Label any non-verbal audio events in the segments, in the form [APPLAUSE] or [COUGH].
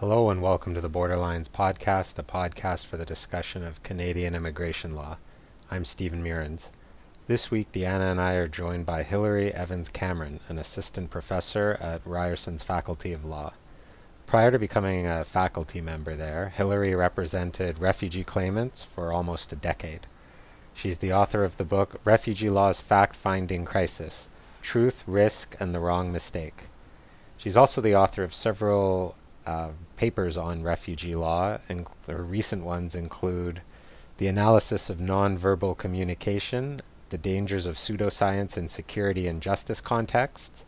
Hello and welcome to the Borderlines podcast, a podcast for the discussion of Canadian immigration law. I'm Steven Meurrens. This week, Deanna and I are joined by Hilary Evans Cameron, an assistant professor at Ryerson's Faculty of Law. Prior to becoming a faculty member there, Hilary represented refugee claimants for almost a decade. She's the author of the book Refugee Law's Fact Finding Crisis Truth, Risk, and the Wrong Mistake. She's also the author of several uh, papers on refugee law, and the recent ones include the analysis of nonverbal communication, the dangers of pseudoscience in security and justice contexts,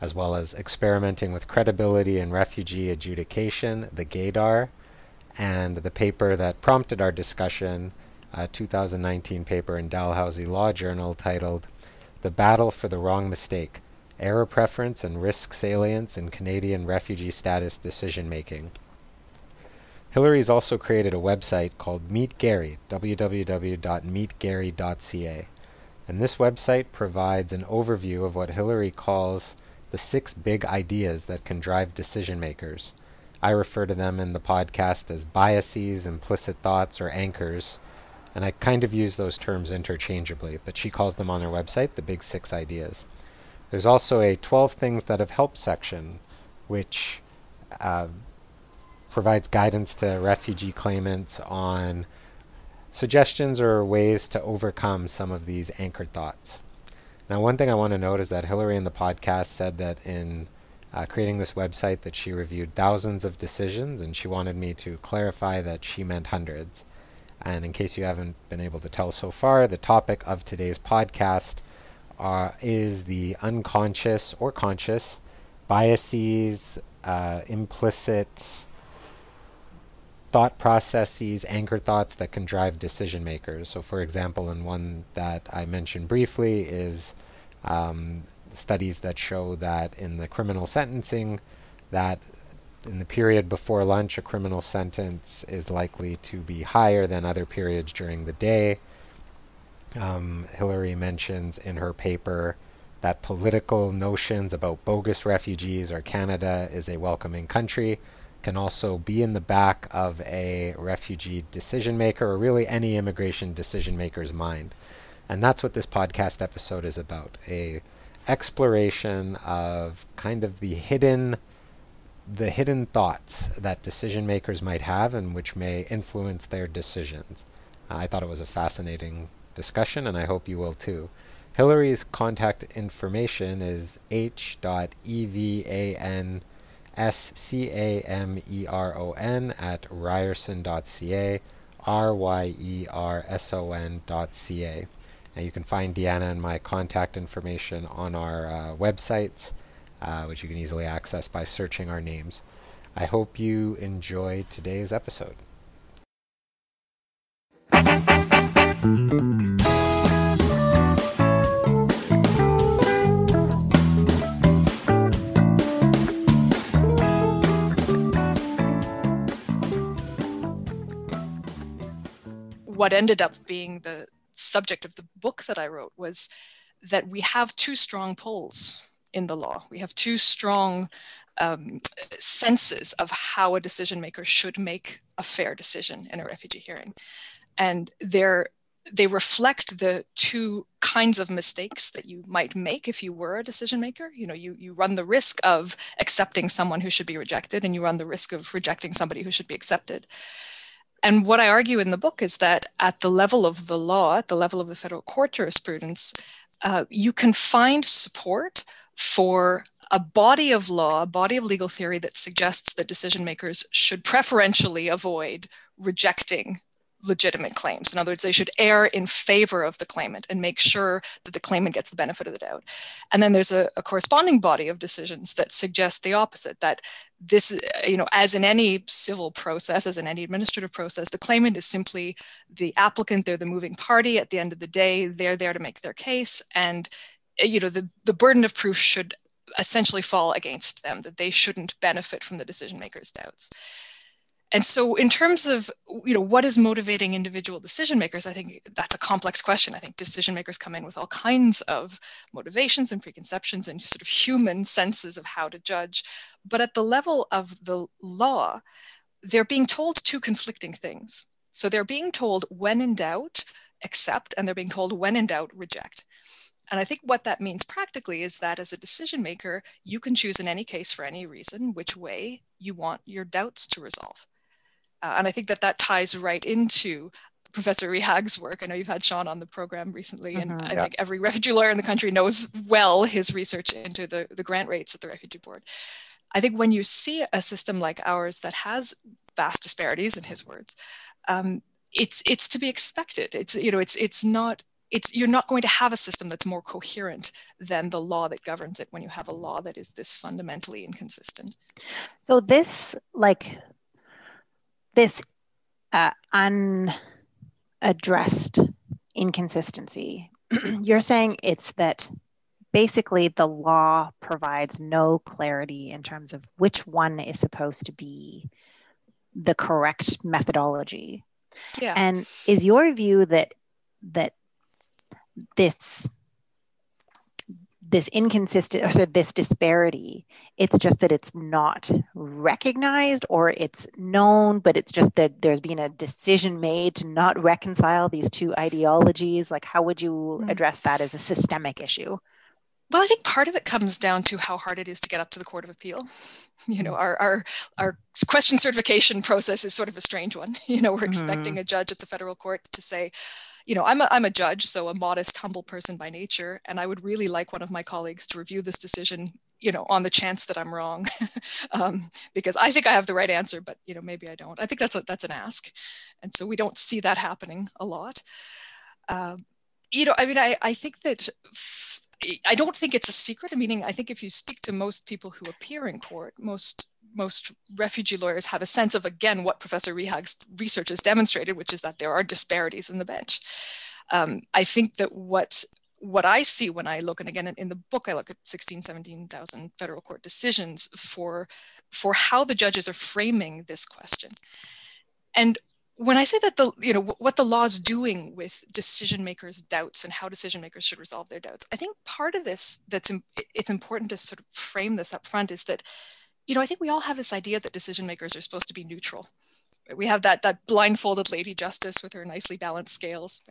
as well as experimenting with credibility in refugee adjudication, the GADAR, and the paper that prompted our discussion, a 2019 paper in Dalhousie Law Journal titled The Battle for the Wrong Mistake error preference and risk salience in Canadian refugee status decision making. Hilary's also created a website called Meet Gary, www.meetgary.ca. And this website provides an overview of what Hilary calls the six big ideas that can drive decision makers. I refer to them in the podcast as biases, implicit thoughts, or anchors, and I kind of use those terms interchangeably, but she calls them on her website the big six ideas. There's also a 12 Things That Have Helped section, which uh, provides guidance to refugee claimants on suggestions or ways to overcome some of these anchored thoughts. Now, one thing I want to note is that Hilary in the podcast said that in uh, creating this website that she reviewed thousands of decisions, and she wanted me to clarify that she meant hundreds. And in case you haven't been able to tell so far, the topic of today's podcast uh, is the unconscious or conscious biases, uh, implicit thought processes, anchor thoughts that can drive decision makers. So, for example, and one that I mentioned briefly is um, studies that show that in the criminal sentencing, that in the period before lunch, a criminal sentence is likely to be higher than other periods during the day. Um, Hilary mentions in her paper that political notions about bogus refugees or Canada is a welcoming country can also be in the back of a refugee decision maker or really any immigration decision maker's mind. And that's what this podcast episode is about a exploration of kind of the hidden the hidden thoughts that decision makers might have and which may influence their decisions. Uh, I thought it was a fascinating discussion, and I hope you will too. Hilary's contact information is h.evanscameron at ryerson.ca, r-y-e-r-s-o-n.ca. And you can find Deanna and my contact information on our uh, websites, uh, which you can easily access by searching our names. I hope you enjoyed today's episode. What ended up being the subject of the book that I wrote was that we have two strong poles in the law. We have two strong um, senses of how a decision maker should make a fair decision in a refugee hearing. And they're, they reflect the two kinds of mistakes that you might make if you were a decision maker. You know, you, you run the risk of accepting someone who should be rejected, and you run the risk of rejecting somebody who should be accepted. And what I argue in the book is that at the level of the law, at the level of the federal court jurisprudence, uh, you can find support for a body of law, a body of legal theory that suggests that decision makers should preferentially avoid rejecting legitimate claims. In other words, they should err in favor of the claimant and make sure that the claimant gets the benefit of the doubt. And then there's a, a, corresponding body of decisions that suggest the opposite that this, uh, you know, as in any civil process, as in any administrative process, the claimant is simply the applicant, they're the moving party. At the end of the day, they're there to make their case. And, uh, you know, the, the burden of proof should essentially fall against them, that they shouldn't benefit from the decision maker's doubts and so in terms of you know what is motivating individual decision makers i think that's a complex question. I think decision makers come in with all kinds of motivations and preconceptions and sort of human [LAUGHS] senses of how to judge. But at the level of the law they're being told two conflicting things. So they're being told when in doubt accept and they're being told when in doubt reject. And I think what that means practically is that as a decision maker, you can choose in any case for any reason which way you want your doubts to resolve. Uh, and I think that that ties right into Professor Rehaag's work. I know you've had Sean on the program recently, and mm-hmm, I yeah. think every refugee lawyer in the country knows well his research into the, the grant rates at the Refugee Board. I think when you see a system like ours that has vast disparities, in his words, um, it's it's to be expected. It's you know it's it's not it's you're not going to have a system that's more coherent than the law that governs it when you have a law that is this fundamentally inconsistent. So this like this uh, unaddressed inconsistency, [CLEARS THROAT] you're saying it's that basically the law provides no clarity in terms of which one is supposed to be the correct methodology. Yeah. And is your view that that this this inconsistent or so this disparity it's just that it's not recognized or it's known but it's just that there's been a decision made to not reconcile these two ideologies like how would you hmm. address that as a systemic issue well i think part of it comes down to how hard it is to get up to the court of appeal [LAUGHS] you know hmm. our our, our question certification process is sort of a strange one [LAUGHS] you know we're mm-hmm. expecting a judge at the federal court to say you know, I'm a, I'm a judge, so a modest, humble person by nature, and I would really like one of my colleagues to review this decision, you know, on the chance that I'm wrong, [LAUGHS] um, because I think I have the right answer, but you know, maybe I don't. I think that's a, that's an ask, and so we don't see that happening a lot. Uh, you know, I mean, I I think that. F- I don't think it's a secret. I Meaning, I think if you speak to most people who appear in court, most most refugee lawyers have a sense of, again, what Professor Rehaag's research has demonstrated, which is that there are disparities in the bench. Um, I think that what what I see when I look, and again in the book, I look at 16, 17,000 federal court decisions for, for how the judges are framing this question. And when I say that the, you know, what the law is doing with decision makers' doubts and how decision makers should resolve their doubts, I think part of this that's, it's important to sort of frame this up front is that you know, I think we all have this idea that decision makers are supposed to be neutral. We have that that blindfolded lady justice with her nicely balanced scales.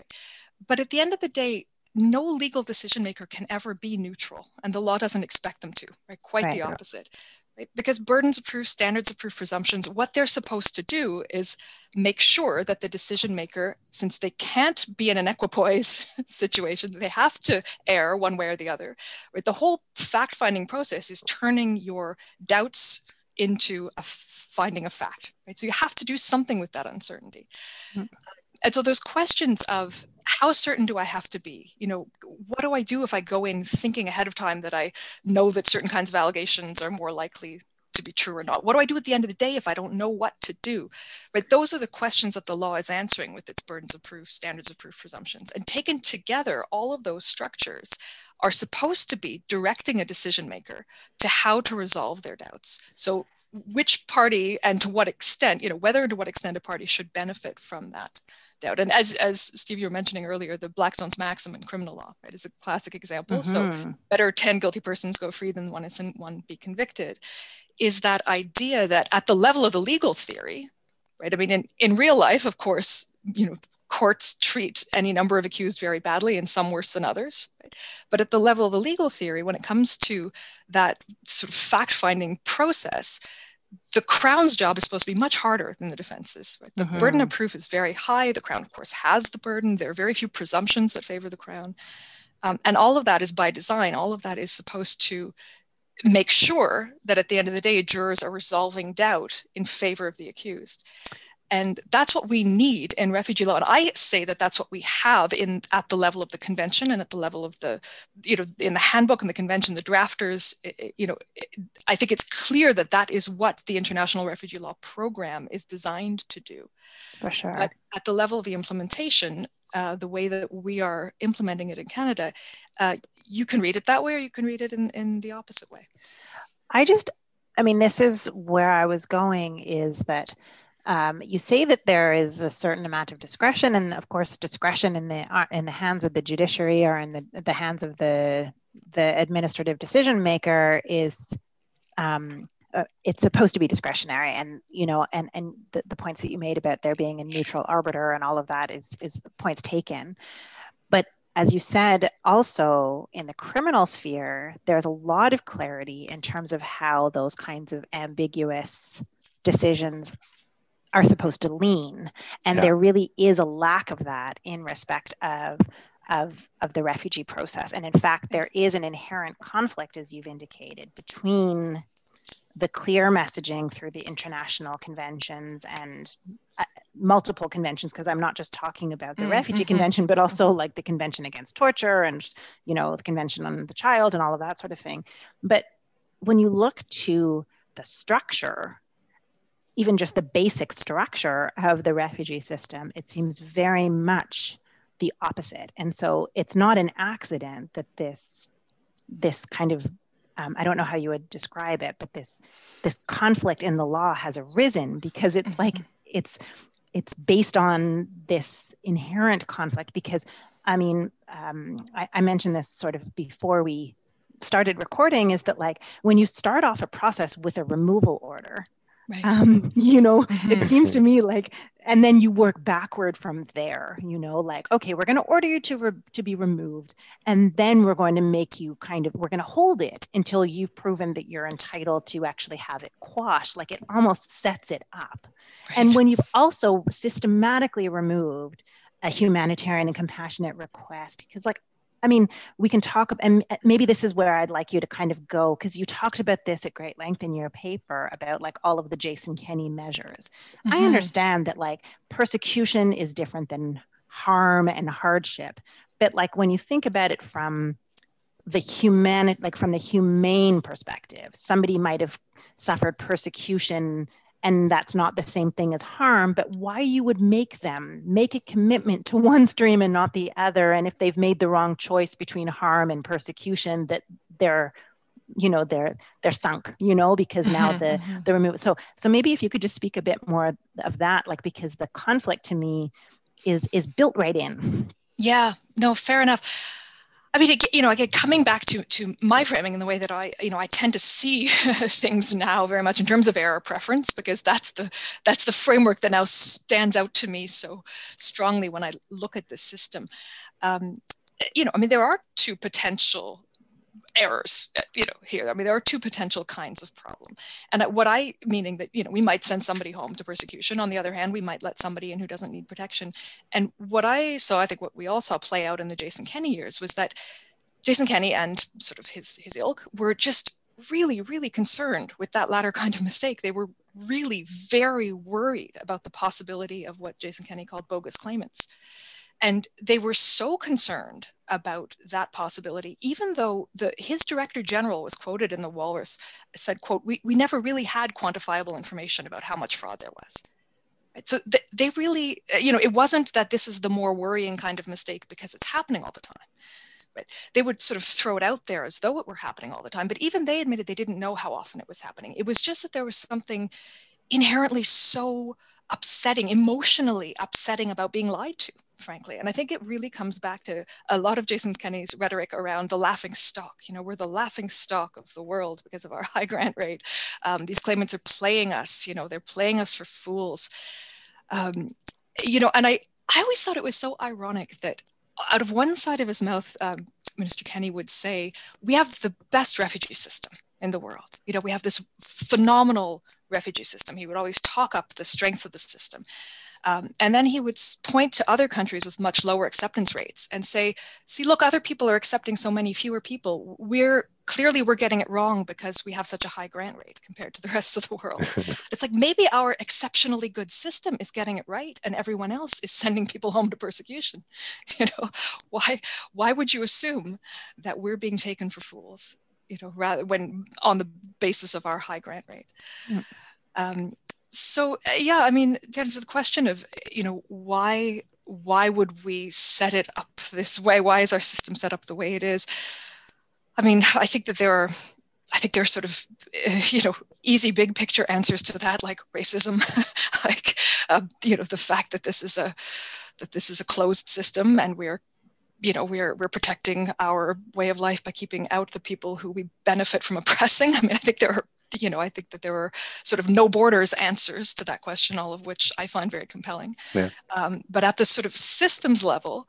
But at the end of the day, no legal decision maker can ever be neutral, and the law doesn't expect them to. Right? Quite right. the opposite right? Because burdens of proof, standards of proof, presumptions, what they're supposed to do is make sure that the decision maker, since they can't be in an equipoise [LAUGHS] situation, they have to err one way or the other. Right? The whole fact finding process is turning your doubts into a finding of fact. Right? So you have to do something with that uncertainty. Mm-hmm. And so those questions of how certain do I have to be? You know, what do I do if I go in thinking ahead of time that I know that certain kinds of allegations are more likely to be true or not? What do I do at the end of the day if I don't know what to do? Right? Those are the questions that the law is answering with its burdens of proof, standards of proof, presumptions. And taken together, all of those structures are supposed to be directing a decision maker to how to resolve their doubts. So which party and to what extent, you know, whether and to what extent a party should benefit from that doubt. And as, as Steve, you were mentioning earlier, the Blackstone's maxim in criminal law, right, is a classic example. Mm-hmm. So better 10 guilty persons go free than one innocent one be convicted. Is that idea that at the level of the legal theory, right? I mean, in, in real life, of course, you know, courts treat any number of accused very badly and some worse than others. Right? But at the level of the legal theory, when it comes to that sort of fact finding process, the Crown's job is supposed to be much harder than the defense's. Right? The mm-hmm. burden of proof is very high. The Crown, of course, has the burden. There are very few presumptions that favor the Crown. Um, and all of that is by design. All of that is supposed to make sure that at the end of the day, jurors are resolving doubt in favor of the accused and that's what we need in refugee law. And i say that that's what we have in at the level of the convention and at the level of the you know in the handbook and the convention the drafters you know i think it's clear that that is what the international refugee law program is designed to do. For sure. But at the level of the implementation uh, the way that we are implementing it in canada uh, you can read it that way or you can read it in, in the opposite way. I just i mean this is where i was going is that um, you say that there is a certain amount of discretion, and of course, discretion in the uh, in the hands of the judiciary or in the the hands of the the administrative decision maker is um, uh, it's supposed to be discretionary. And you know and and the, the points that you made about there being a neutral arbiter and all of that is is points taken. But as you said also in the criminal sphere there's a lot of clarity in terms of how those kinds of ambiguous decisions are supposed to lean and yeah. there really is a lack of that in respect of of, of the refugee process. And in fact, there is an inherent conflict, as you've indicated, between the clear messaging through the international conventions and uh, multiple conventions because i'm not just talking about the mm-hmm. refugee convention but also like the convention against torture and you know the convention on the child and all of that sort of thing but when you look to the structure even just the basic structure of the refugee system it seems very much the opposite. And so it's not an accident that this this kind of um, I don't know how you would describe it, but this this conflict in the law has arisen because it's mm-hmm. like it's it's based on this inherent conflict. Because I mean, um, I, I mentioned this sort of before we started recording, is that like when you start off a process with a removal order, Right. Um, [LAUGHS] you know, mm-hmm. it seems to me like, and then you work backward from there. You know, like, okay, we're going to order you to re- to be removed, and then we're going to make you kind of, we're going to hold it until you've proven that you're entitled to actually have it quashed. Like it almost sets it up. Right. And when you've also systematically removed a humanitarian and compassionate request, because like I mean, we can talk, and maybe this is where I'd like you to kind of go, because you talked about this at great length in your paper about like all of the Jason Kenney measures. Mm-hmm. I understand that like persecution is different than harm and hardship, but like when you think about it from the human, like from the humane perspective, somebody might have suffered persecution and that's not the same thing as harm but why you would make them make a commitment to [LAUGHS] one stream and not the other and if they've made the wrong choice between harm and persecution that they're you know they're they're sunk you know because now mm-hmm, the mm-hmm. the remove so so maybe if you could just speak a bit more of that like because the conflict to me is is built right in yeah no fair enough I mean, you know, again, coming back to to my framing and the way that I, you know, I tend to see [LAUGHS] things now very much in terms of error preference because that's the that's the framework that now stands out to me so strongly when I look at the system. Um, you know, I mean, there are two potential errors uh, you know here. I mean there are two potential kinds of problem. And what i meaning that you know we might send somebody home to persecution. On the other hand we might let somebody in who doesn't need protection. And what i saw i think what we all saw play out in the jason kenney years was that jason kenney and sort of his his ilk were just really really concerned with that latter kind of mistake. They were really very worried about the possibility of what jason kenney called bogus claimants. And they were so concerned about that possibility, even though the, his director general was quoted in the Walrus, said, quote, we, we never really had quantifiable information about how much fraud there was. Right? So th- they really, uh, you know, it wasn't that this is the more worrying kind of mistake because it's happening all the time. Right? They would sort of throw it out there as though it were happening all the time, but even they admitted they didn't know how often it was happening. It was just that there was something inherently so upsetting, emotionally upsetting about being lied to frankly. And I think it really comes back to a lot of Jason Kenney's rhetoric around the laughing stock. You know, we're the laughing stock of the world because of our [LAUGHS] high grant rate. Um, these claimants are playing us, you know, they're playing us for fools. Um, you know, and I, I always thought it was so ironic that out of one side of his mouth, um, Minister Kenney would say, we have the best refugee system in the world. You know, we have this phenomenal refugee system. He would always talk up the strength of the system. Um, and then he would point to other countries with much lower acceptance rates and say, see, look, other people are accepting so many fewer people. We're clearly we're getting it wrong because we have such a high grant rate compared to the [LAUGHS] rest of the world. [LAUGHS] it's like maybe our exceptionally good system is getting it right and everyone else is [LAUGHS] sending people home to persecution. You know, why why would you assume that we're being taken for fools? You know, rather when on the basis of our high grant rate. Mm. Um, so uh, yeah i mean to answer the question of you know why why would we set it up this way? Why is our system set up the way it is? I mean i think that there are I think there are sort of, [LAUGHS] you know, easy big picture answers to that, like racism, [LAUGHS] like, uh, you know, the fact that this is a that this is a closed system and we're you know we're we're protecting our way of life by keeping out the people who we benefit from oppressing. [LAUGHS] I mean i think there are you know i think that there are sort of no borders answers to that question all of which i find very compelling yeah. um, but at the sort of systems level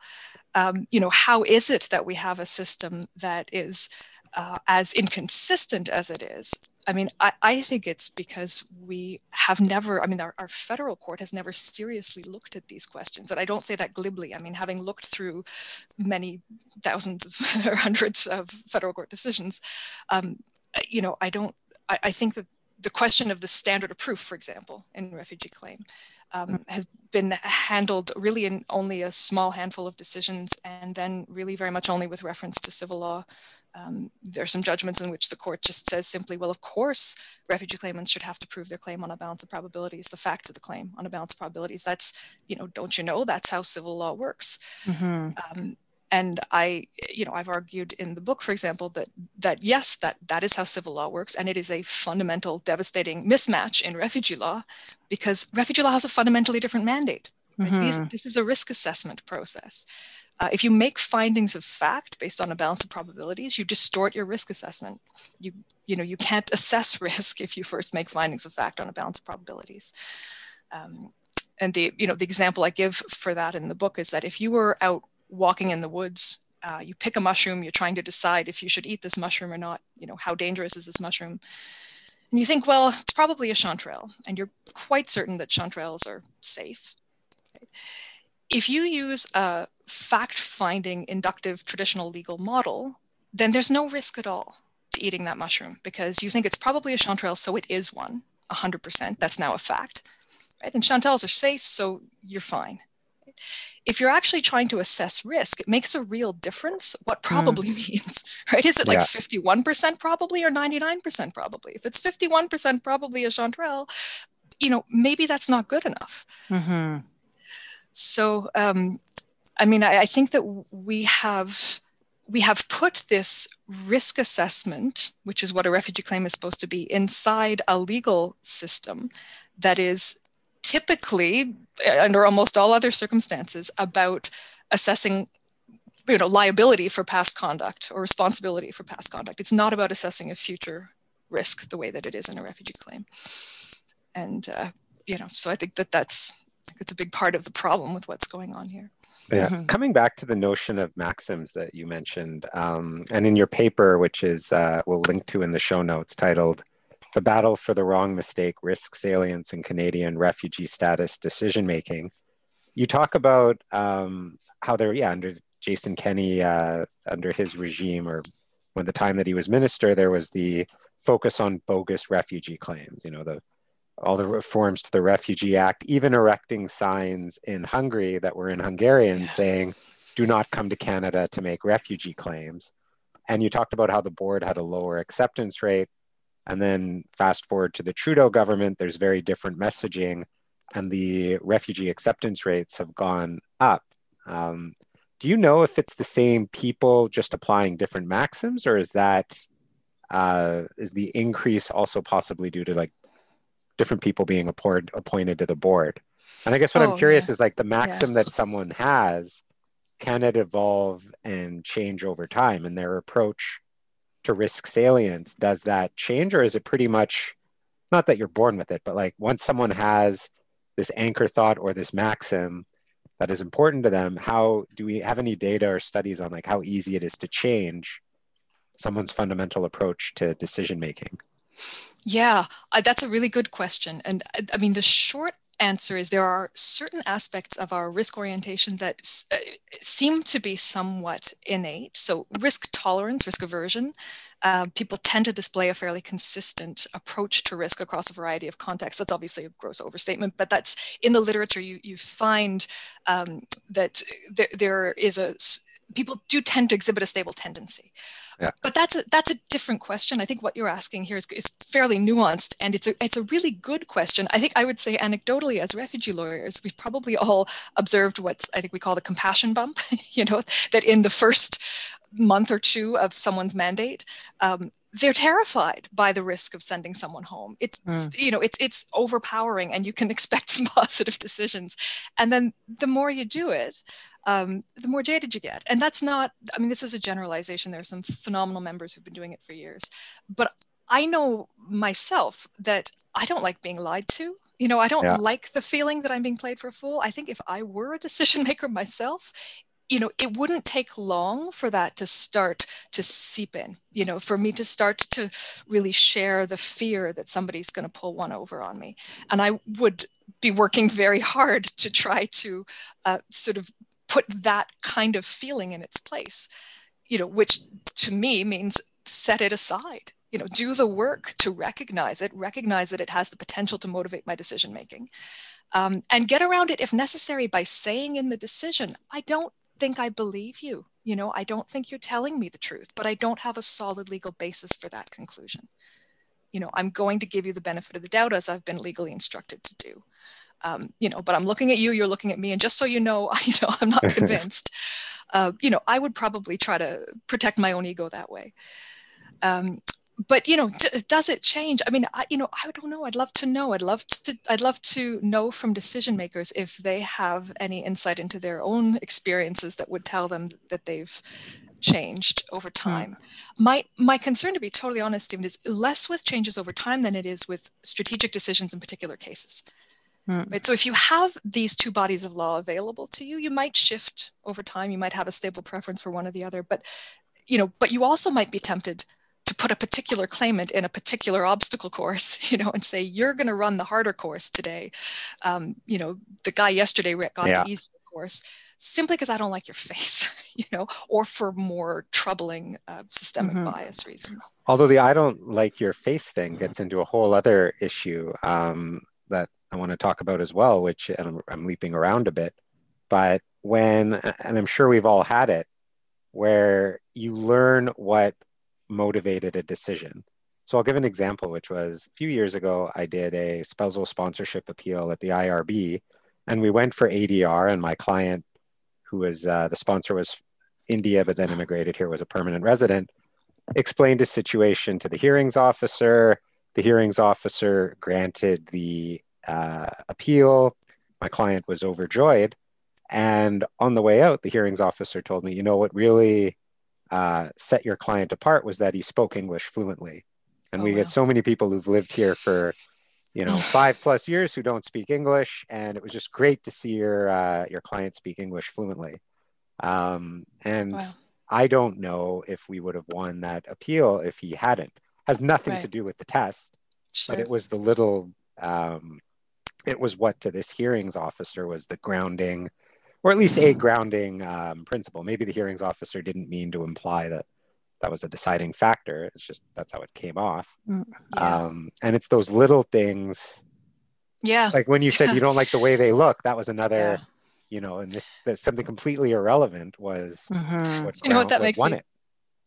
um, you know how is it that we have a system that is uh, as inconsistent as it is I mean, I, I, think it's because we have never, I mean, our, our, federal court has never seriously looked at these questions. And I don't say that glibly. I mean, having looked through many thousands of, [LAUGHS] or hundreds of federal court decisions, um, you know, I don't, I, I, think that the question of the standard of proof, for example, in refugee claim, um, mm. has been handled really in only a small handful of decisions and then really very much only with reference to civil law um, there are some judgments in which the court just says simply, well, of course, refugee claimants should have to prove their claim on a balance of probabilities, the facts of the claim on a balance of probabilities. That's, you know, don't you know, that's how civil law works. Mm-hmm. Um, and I, you know, I've argued in the book, for example, that that yes, that that is how civil law works, and it is a fundamental, devastating mismatch in refugee law, because refugee law has a fundamentally different mandate. Right? Mm-hmm. These, this is a risk assessment process. Uh, if you make findings of fact based on a balance of probabilities, you distort your risk assessment. You, you know, you can't assess [LAUGHS] risk if you first make findings of fact on a balance of probabilities. Um, and the, you know, the example I give for that in the book is that if you were out walking in the woods, uh, you pick a mushroom, you're trying to decide if you should eat this mushroom or not, you know, how dangerous is this mushroom? And you think, well, it's probably a chanterelle, and you're quite certain that chanterelles are safe. If you use a fact finding inductive traditional legal model, then there's no risk at all to eating that mushroom because you think it's probably a chanterelle, so it is one, 100%. That's now a fact. Right? And chanterelles are safe, so you're fine. If you're actually trying to assess risk, it makes a real difference what hmm. probably mm. [LAUGHS] means, right? Is it like yeah. 51% probably or 99% probably? If it's 51% probably a chanterelle, you know, maybe that's not good enough. Mm-hmm. So, um, I mean, I, I think that we have we have put this risk assessment, which is what a refugee claim is supposed to be, inside a legal system that is typically, under almost all other circumstances, about assessing you know, liability for past conduct or responsibility for past conduct. It's not about assessing a future risk the way that it is in a refugee claim. And, uh, you know, so I think that that's, it's a big part of the problem with what's going on here. Yeah, mm-hmm. coming back to the notion of maxims that you mentioned, um, and in your paper, which is uh, we'll link to in the show notes, titled "The Battle for the Wrong Mistake: Risk Salience in Canadian Refugee Status Decision Making," you talk about um, how there, yeah, under Jason Kenney, uh, under his regime, or when the time that he was minister, there was the focus on bogus refugee claims. You know, the all the reforms to the Refugee Act, even erecting signs in Hungary that were in Hungarian yeah. saying, do not come to Canada to make refugee claims. And you talked about how the board had a lower acceptance rate. And then fast forward to the Trudeau government, there's very different messaging, and the refugee acceptance rates have gone up. Um, do you know if it's the same people just applying different maxims, or is that uh, is the increase also possibly due to like different people being appointed appointed to the board. And I guess what oh, I'm curious yeah. is like the maxim yeah. that someone has, can it evolve and change over time? And their approach to risk salience, does that change or is it pretty much not that you're born with it, but like once someone has this anchor thought or this maxim that is important to them, how do we have any data or studies on like how easy it is to change someone's fundamental approach to decision making? Yeah, uh, that's a really good question. And uh, I mean, the short answer is there are certain aspects of our risk orientation that uh, seem to be somewhat innate. So, risk tolerance, risk aversion, uh, people tend to display a fairly consistent approach to risk across a variety of contexts. That's obviously a gross overstatement, but that's in the literature. You you find um, that there, there is a people do tend to exhibit a stable tendency. Yeah. But that's a, that's a different question. I think what you're asking here is, is fairly nuanced, and it's a it's a really good question. I think I would say anecdotally, as refugee lawyers, we've probably all observed what's I think we call the compassion bump. [LAUGHS] you know that in the first month or two of someone's mandate, um, they're terrified by the risk of sending someone home. It's mm. you know it's it's overpowering, and you can [LAUGHS] expect some positive decisions. And then the more you do it, um, the more jaded you get. And that's not. I mean, this is a generalization. There are some phenomenal members who've been doing it for years, but I know myself that I don't like being lied to. You know, I don't yeah. like the feeling that I'm being played for a fool. I think if I were a [LAUGHS] decision maker myself, you know, it wouldn't take long for that to start to seep in, you know, for me to start to really share the fear that somebody's going to pull one over on me. And I would be working very hard to try to uh, sort of put that kind of feeling in its place, you know, which to me means set it aside you know do the work to recognize it recognize that it has the potential to motivate my decision making um, and get around it if necessary by saying in the decision i don't think i believe you. You know i don't think you're telling me the truth but i don't have a solid legal basis for that conclusion. You know i'm going to give you the benefit of the doubt as i've been legally instructed to do. Um, you know but i'm looking at you you're looking at me and just so you know [LAUGHS] you know i'm not [LAUGHS] convinced. Uh, you know i would probably try to protect my own ego that way. Um, but you know d- does it change i mean I, you know i don't know i'd love to know i'd love to i'd love to know from decision makers if they have any insight into their own experiences that would tell them that they've changed over hmm. time mm. my my concern to be totally honest Steven, is less with changes over time than it is with strategic decisions in particular cases mm. right so if you have these two bodies of law available to you you might shift over time you might have a stable preference for one or the other but you know but you also might be tempted to put a particular claimant in a particular obstacle course, [LAUGHS] you know, and say you're going to run the harder course today. Um, you know, the guy yesterday got yeah. the easier course simply because I don't like your [LAUGHS] face, you know, or for more troubling uh, systemic mm-hmm. bias reasons. Although the I don't like your face thing gets into a whole other issue um, that I want to talk about as well, which I'm, I'm leaping around a bit. But when, and I'm sure we've all had it, where you learn what motivated a decision. So I'll give an example, which was a few years ago, I did a spousal sponsorship appeal at the IRB, and we went for ADR, and my client, who was uh, the sponsor, was India, but then immigrated here, was a permanent resident, explained his situation to the hearings officer. The hearings officer granted the uh, appeal. My client was overjoyed. And on the way out, the hearings officer told me, you know, what really uh, set your client apart was that he spoke English fluently. And oh, we wow. get so many people who've lived here for, you know, [SIGHS] five plus years who don't speak English, and it was just great to see your uh, your client speak English fluently. Um, and wow. I don't know if we would have won that appeal if he hadn't. Has nothing right. to do with the test, sure. but it was the little. Um, it was what to this hearings officer was the grounding or at least a grounding um, principle. Maybe the hearings officer didn't mean to imply that that was a deciding factor. It's just that's how it came off. Mm, yeah. Um, and it's those little things. Yeah. Like when you said you don't like the way they [LAUGHS] look, that was another, yeah. you know, and this that's something completely irrelevant was mm-hmm. what you know what that makes me. It.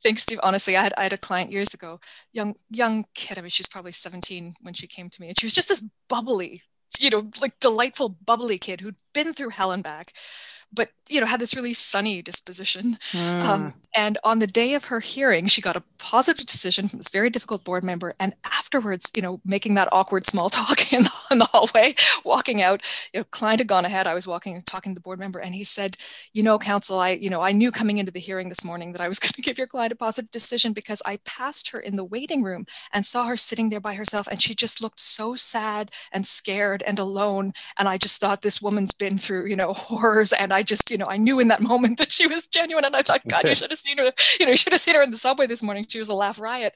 Thanks, Steve. Honestly, I had I had a client years ago, young young kid. I mean, she's probably 17 when she came to me, and she was just this bubbly, you know, like delightful, bubbly kid who'd been through hell and back but you know had this really sunny disposition mm. um, and on the day of her hearing she got a positive decision from this very difficult board member and afterwards you know making that awkward small [LAUGHS] talk in the, in the hallway walking out you know client had gone ahead i was walking and talking to the board member and he said you know counsel i you know i knew coming into the hearing this morning that i was [LAUGHS] going to give your client a positive decision because i passed her in the waiting room and saw her sitting there by herself and she just looked so sad and scared and alone and i just thought this woman's been through you know [LAUGHS] horrors and i just you know i knew in that [LAUGHS] moment that she was genuine and i thought god you should have seen her you know you should have seen her in the subway this morning she was a laugh riot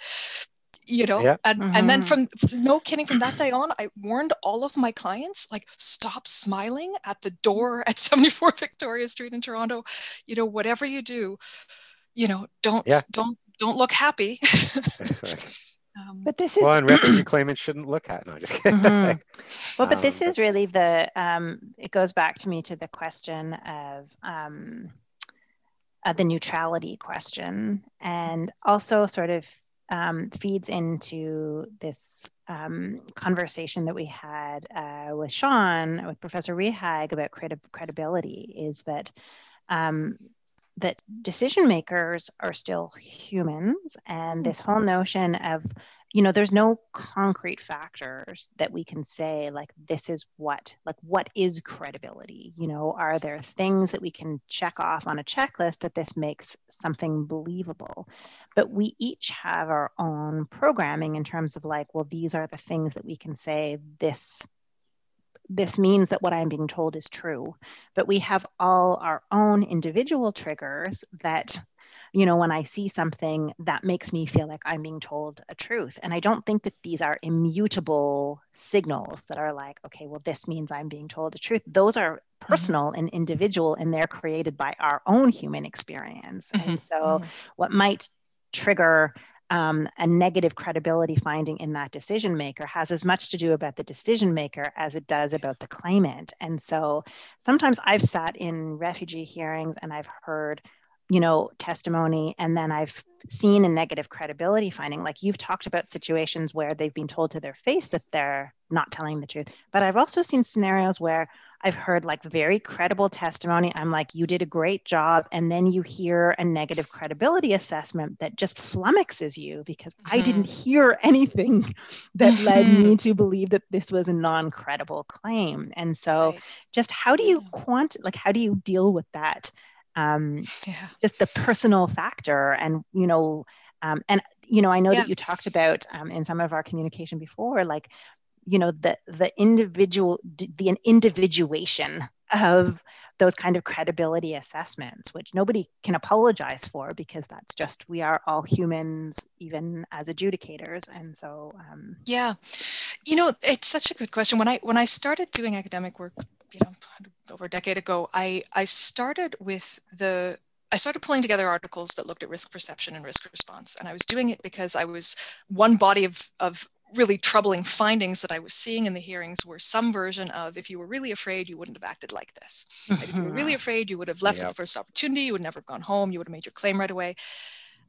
you know yeah. and, mm-hmm. and then mm-hmm. from no kidding from that day on i warned all of my clients like stop smiling at the door [LAUGHS] at 74 victoria street in toronto you know whatever you do you know don't yeah. don't don't look happy [LAUGHS] Um, but this is well, and refugee claimants shouldn't look at. No, just kidding. Mm-hmm. [LAUGHS] well, but this um, is really the. Um, it goes back to me to the question of um, uh, the neutrality question, and also sort of um, feeds into this um, conversation that we had uh, with Sean, with Professor Rehaag about credi- credibility. Is that that decision makers are still humans and mm-hmm. this whole notion of you know there's no concrete factors that we can say like this is what like what is credibility you know are there things that we can check off on a checklist that this makes something believable but we each have our own programming in terms of like well these are the things that we can say this this means that what I'm being told is true. But we have all our own individual triggers that, you know, when I see something that makes me feel like I'm being told a truth. And I don't think that these are immutable signals that are like, okay, well, this means I'm being told the truth. Those are mm-hmm. personal mm-hmm. and individual, and they're created by our own human experience. Mm-hmm. And so, mm-hmm. what might trigger um, a negative credibility finding in that decision maker has as much to do about the decision maker as it does about the claimant. And so sometimes I've sat in refugee hearings and I've heard, you know, testimony, and then I've seen a negative credibility finding. Like you've talked about situations where they've been told to their face that they're not telling the truth. But I've also seen scenarios where I've heard like very credible testimony. I'm like, you did a great job. And then you hear a negative credibility assessment that just flummoxes you because mm-hmm. I didn't hear [LAUGHS] anything that led me [LAUGHS] to believe that this was a non credible claim. And so, right. just how do you quant, like, how do you deal with that? Um, [LAUGHS] yeah. Just the personal factor and, you know, um, and you know, I know yeah. that you talked about um, in some of our communication before, like you know the the individual the individuation of those kind of credibility assessments which nobody can apologize for because that's just we are all humans even as adjudicators. And so um, yeah. You know it's such a good question. When i when i started doing academic work you know over a decade ago i i started with the I started pulling together articles that looked at risk perception and risk response. And I was doing it because I was one body of, of really troubling findings that I was seeing in the hearings were some version of if you were really afraid, you wouldn't have acted like this. Right? If you were really afraid, you would have left yep. at the first opportunity, you would never have gone home, you would have made your claim right away.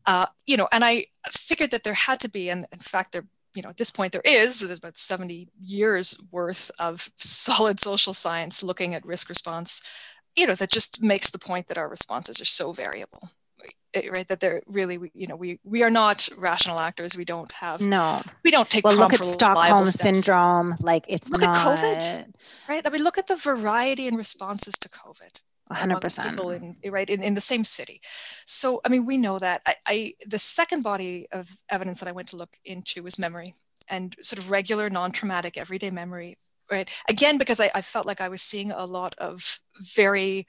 Uh, you know, and I figured that there had to be, and in fact, there, you know, at this point there is, there's about 70 years worth of [LAUGHS] solid social science looking at risk response, you know, that just makes the point that our responses are so variable. Right that they're really you know we we are not rational actors. We don't have no. we don't take well, look at stockholm syndrome. like it's look not... at covid right? I mean look at the variety in responses to covid 100% people in, right in, in the same city. So i mean we know that. I, I the second body of evidence that i went to look into was memory and sort of regular non-traumatic everyday memory right? Again because I, I, felt like i was seeing a lot of very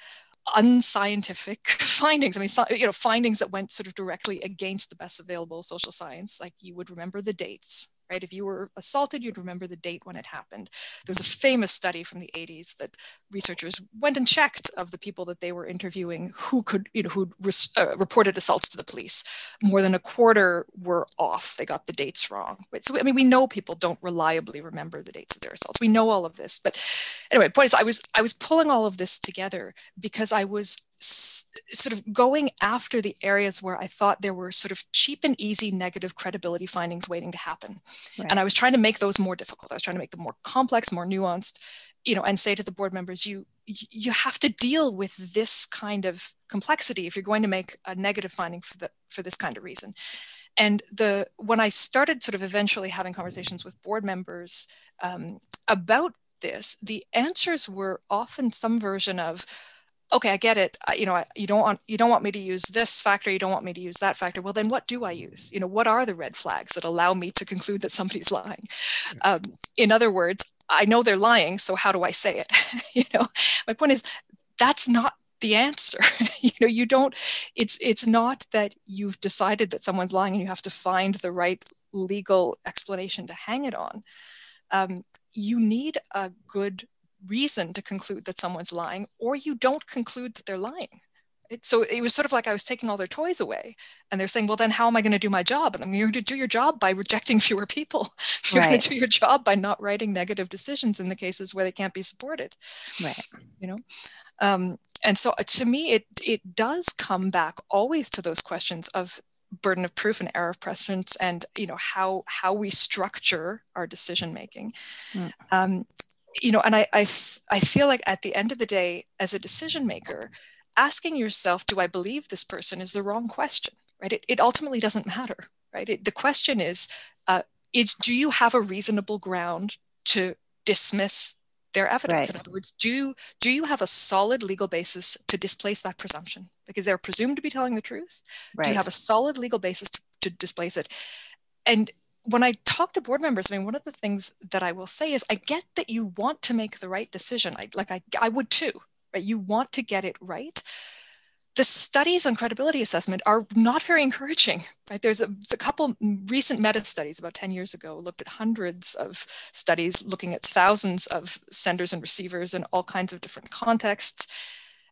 unscientific [LAUGHS] findings. I mean, so, you know, findings that went sort of directly against the best available social science. Like you would remember the dates, right? If you were assaulted, you'd remember the date when it happened. There was a famous study from the 80s that researchers went and checked of the people that they were interviewing who could, you know, who uh, reported assaults to the police. More than a quarter were off. They got the dates wrong. Right? So, I mean, we know people don't reliably remember the dates of their assaults. We know all of this. But anyway, point is, I was I was pulling all of this together because I was sort of going after the areas where I thought there were sort of cheap and easy negative credibility findings waiting to happen. Right. And I was trying to make those more difficult. I was trying to make them more complex, more nuanced, you know, and say to the board members, you you have to deal with this kind of complexity if you're going to make a negative finding for the for this kind of reason. And the when I started sort of eventually having conversations with board members um, about this, the answers were often some version of, okay i get it. I, you know I, you don't want you don't want me to use this factor you don't want me to use that factor. Well then what do i use? You know what are the red flags that allow me to conclude that somebody's [LAUGHS] lying? Um, in other words i know they're lying so how do i say it? [LAUGHS] You know my point is that's not the answer. [LAUGHS] You know you don't it's it's not that you've decided that someone's lying and you have to find the right legal explanation to hang it on. Um, you need a good reason to conclude that someone's lying, or you don't conclude that they're lying. It, so it was sort of like I was taking all their toys away, and they're saying, "Well, then how am I going to do my job?" And I'm going to do your job by rejecting [LAUGHS] fewer people. [LAUGHS] You're right. going to do your job by not writing negative decisions in the cases where they can't be supported. Right. You know, um, and so uh, to me, it it does come back always to those questions of burden of proof and error of preference and you know how how we structure our decision making mm. um, you know, and I, I, I feel like at the end of the day, as a decision maker, asking yourself, do I believe this person is the wrong question, right? It, it ultimately doesn't matter, right? It, the question is, uh, is, do you have a reasonable ground to dismiss their evidence? Right. In other words, do, do you have a solid legal basis to displace that presumption? Because they're presumed to be telling the truth. Right. Do you have a solid legal basis to, to displace it? And when I talk to board members, I mean, one of the things that I will say is, I get that you want to make the right decision. I like, I, I would too, right? You want to get it right. The studies on credibility assessment are not very encouraging, right? There's a, there's a couple recent meta studies about 10 years ago, looked at hundreds of studies looking at thousands of senders and receivers in all kinds of different contexts.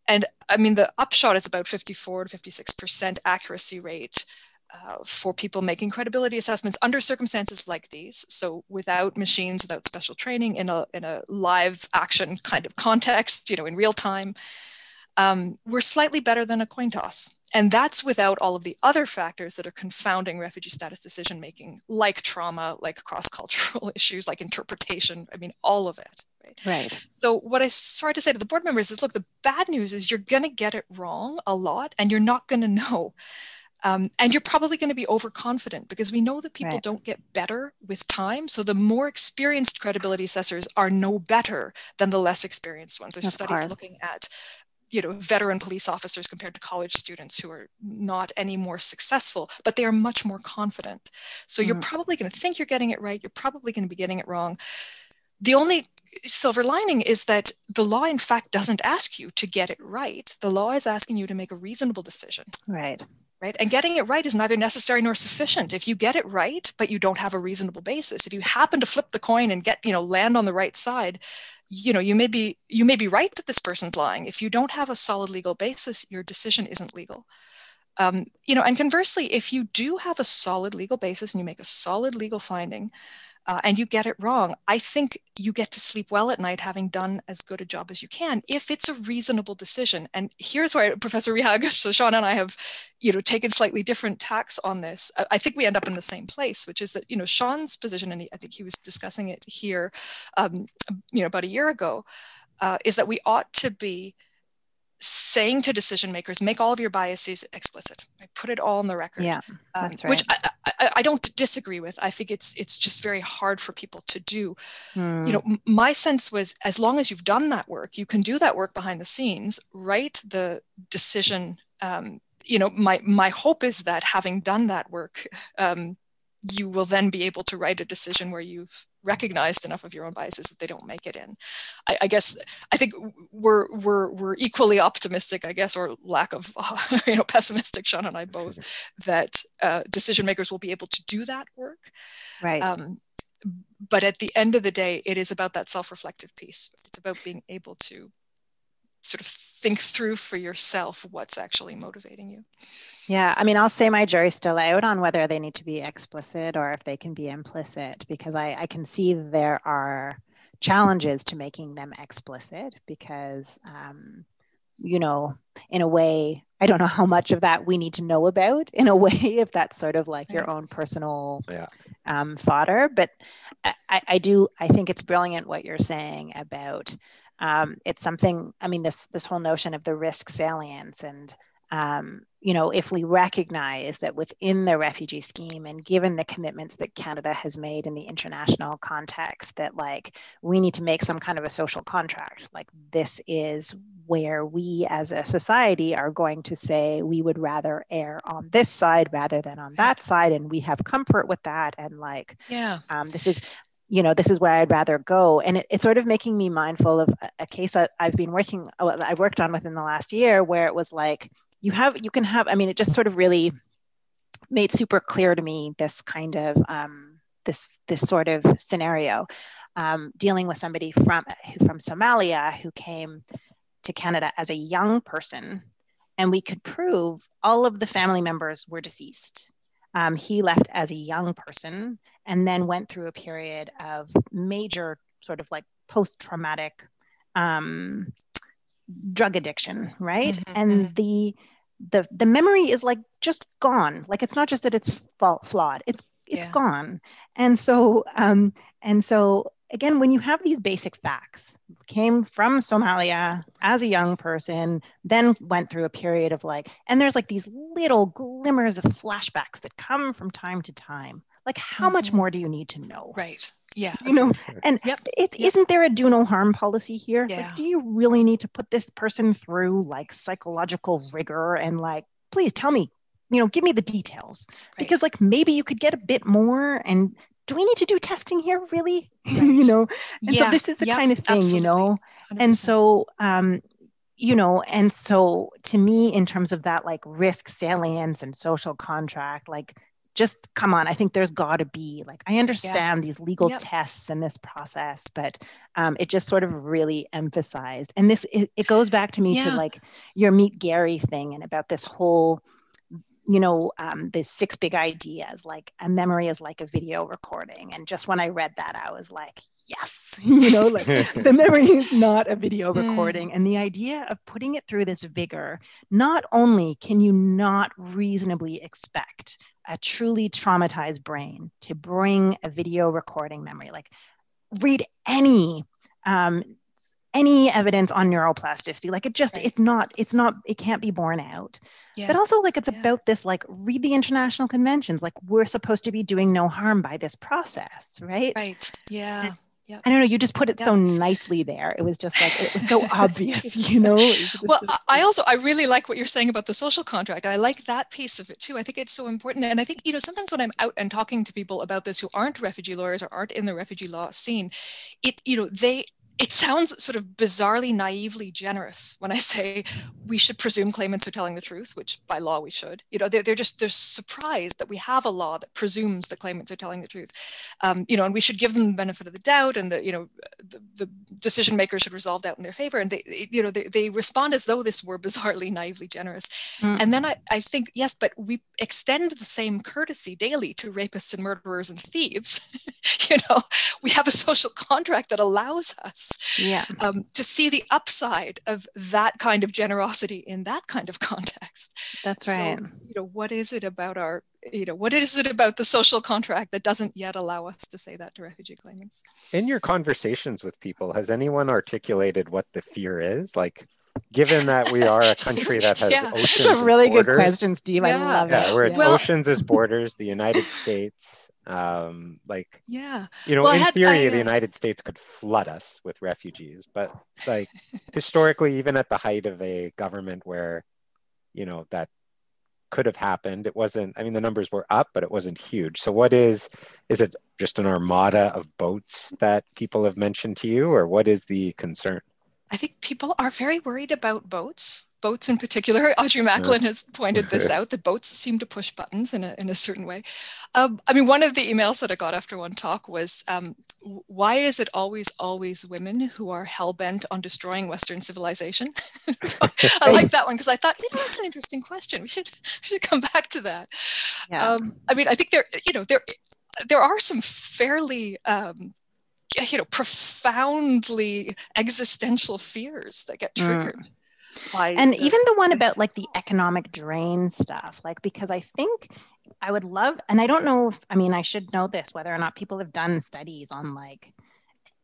And I mean, the upshot is about 54 to 56% accuracy rate uh, for people making credibility assessments under circumstances like these. So without machines, without special training, in a in a live action kind of context, you know, in real time, um, we're slightly better than a coin toss. And that's without all of the other factors that are confounding refugee status decision making, like trauma, like cross cultural [LAUGHS] issues, like interpretation. I mean, all of it. Right? right. So, what I started to say to the board members is look, the bad news is you're going to get it wrong a lot and you're not going [LAUGHS] to know. Um, and you're probably going to be overconfident because we know that people right. don't get better with time. So the more experienced credibility assessors are no better than the less experienced ones. There's studies looking at you know veteran police officers compared to college students who are not any more successful but they are much more confident so mm. you're probably going to think you're getting it right you're probably going to be getting it wrong the only silver lining is that the law in fact doesn't ask you to get it right the law is asking you to make a reasonable decision right right? And getting it right is neither necessary nor sufficient. If you get it right, but you don't have a reasonable basis, if you happen to flip the coin and get, you know, land on the right side, you know, you may be you may be right that this person's lying. If you don't have a solid legal basis, your decision isn't legal. Um, you know, and conversely, if you do have a solid legal basis and you make a solid legal finding, uh, and you get it wrong, I think you get to sleep well at night having done as good a job as you can if it's a reasonable decision. And here's where [LAUGHS] Professor Rehaag, so Sean and I have, you know, taken slightly different tacks on this. I think we end up in the same place, which is that, you know, Sean's position, and he, I think he was discussing it here, um, you know, about a year ago, uh, is that we ought to be saying to decision makers, make all of your biases explicit. I put it all on the record. Yeah, um, that's right. Which I, I, I, don't disagree with. I think it's it's just very hard for people to do. Hmm. You know, m- my sense was as long as you've done that work, you can do that work behind the scenes, write the decision. Um, you know, my my hope is that having done that work, um, you will then be able to write a decision where you've recognized enough of your own biases that they don't make it in. I, I, guess I think we're we're we're equally optimistic, I guess, or lack of [LAUGHS] you know pessimistic. Sean and I both [LAUGHS] that uh, decision makers will be able to do that work. Right. Um, but at the end of the day, it is about that self-reflective piece. It's about being able to sort of think through for yourself what's actually motivating you. Yeah, I mean, I'll say my jury's still out on whether they need to be explicit or if they can be implicit because I, I can see there are challenges to making them explicit because, um, you know, in a way, I don't know how much of that we need to know about in a [LAUGHS] way, if that's sort of like your own personal yeah. um, fodder. But I, I do, I think it's brilliant what you're saying about um, it's something, I mean, this, this whole notion of the risk salience and um, you know, if we recognize that within the refugee scheme and given the commitments that Canada has made in the international context, that like we need to make some kind of a social contract, like this is where we as a society are going to say we would rather err on this side rather than on that side, and we have comfort with that, and like, yeah, um, this is you know, this is where I'd rather go. And it, it's sort of making me mindful of a, case that I've been working, I worked on within the last year, where it was like, you have you can have i mean it just sort of really made super clear to me this kind of um, this this sort of scenario um, dealing with somebody from from somalia who came to canada as a young person and we could prove all of the family members were deceased um, he left as a young person and then went through a period of major sort of like post-traumatic um, drug addiction right mm-hmm. and mm-hmm. the the the memory is like just gone like it's not just that it's flawed it's it's yeah. gone and so um and so again, when you have these basic facts, came from Somalia as a young person, then went through a period of like, and there's like these little glimmers of flashbacks that come from time to time. Like, how mm-hmm. much more do you need to know? Right. Yeah. You know, and yep. it, yep. not there a do no harm policy here? Yeah. Like, do you really need to put this person through like psychological rigor and like, please tell me, you know, give me the details right. because like maybe you could get a bit more and do we need to do testing here really [LAUGHS] right. you know and yeah. so this is the kind of thing Absolutely. you know 100%. and so um you know and so to me in terms of that like risk salience and social contract like just come on i think there's got to be like i understand yeah. these legal yep. tests and this process but um, it just sort of really emphasized and this it, it goes back to me yeah. to like your meet gary thing and about this whole you know, um, the six big ideas, like a memory is like a video recording. And just when I read that, I was like, yes, [LAUGHS] you know, like the [LAUGHS] memory is not a video hmm. recording. Mm. And the idea of putting it through this vigor, not only can you not reasonably expect a truly traumatized brain to bring a video recording memory, like read any um, any evidence on neuroplasticity like it just it's not it's not it can't be borne out yeah. but also like it's yeah. about this like read the international conventions like we're supposed to be doing no harm by this process right right yeah yeah. I don't know. You just put it so nicely there. It was just like it was so [LAUGHS] obvious, you know. well, I also I really like what you're saying about the social contract. I like that piece of it too. I think it's so important, and I think you know sometimes when I'm out and talking to people about this who aren't refugee lawyers or aren't in the refugee law scene, it you know they it sounds sort of bizarrely naively generous when I say we should presume claimants are telling the truth, which by law we should. You know, they're, they're just they're surprised that we have a law that presumes the claimants are telling the truth. Um, you know, and we should give them the benefit of the doubt, and the you know the, the decision makers should resolve doubt in their favor. And they you know they, they respond as though this were bizarrely naively generous. Mm. And then I, I think yes, but we extend the same courtesy daily to rapists and murderers and thieves. [LAUGHS] you know, we have a social contract that allows us yeah. Um, to see the upside of that kind of generosity in that kind of [LAUGHS] context. That's so, right. You know, what is it about our, you know, what is it about the social contract that doesn't yet allow us to say that to refugee claimants? In your conversations with people, has anyone articulated what the fear is? Like, given that we are a country that has [LAUGHS] yeah. oceans, That's a really good question, Steve. Yeah. I love yeah, it. Yeah, where it's well, oceans as borders, the United States um like yeah. you know well, in had, theory I, uh... the united states could flood us with refugees but like historically even at the height of a government where you know that could have happened it wasn't i mean the numbers were up but it wasn't huge. So what is is it just an armada of boats that people have mentioned to you or what is the concern? I think people are very worried about boats boats in particular. [LAUGHS] Audrey Macklin has pointed this out that boats seem to push buttons in a, in a certain way. Um, I mean, one of the emails that I got after one talk was um, why is it always, always women who are hell bent on destroying Western civilization? [LAUGHS] so I like that one because I thought, you know, that's an interesting question. We should, we should come back to that. Yeah. Um, I mean, I think there, you know, there, there are some fairly um, you know profoundly existential fears that get mm. triggered mm and even the one about like the economic drain stuff like because i think i would love and i don't know if i mean i should know this whether or not people have done studies on like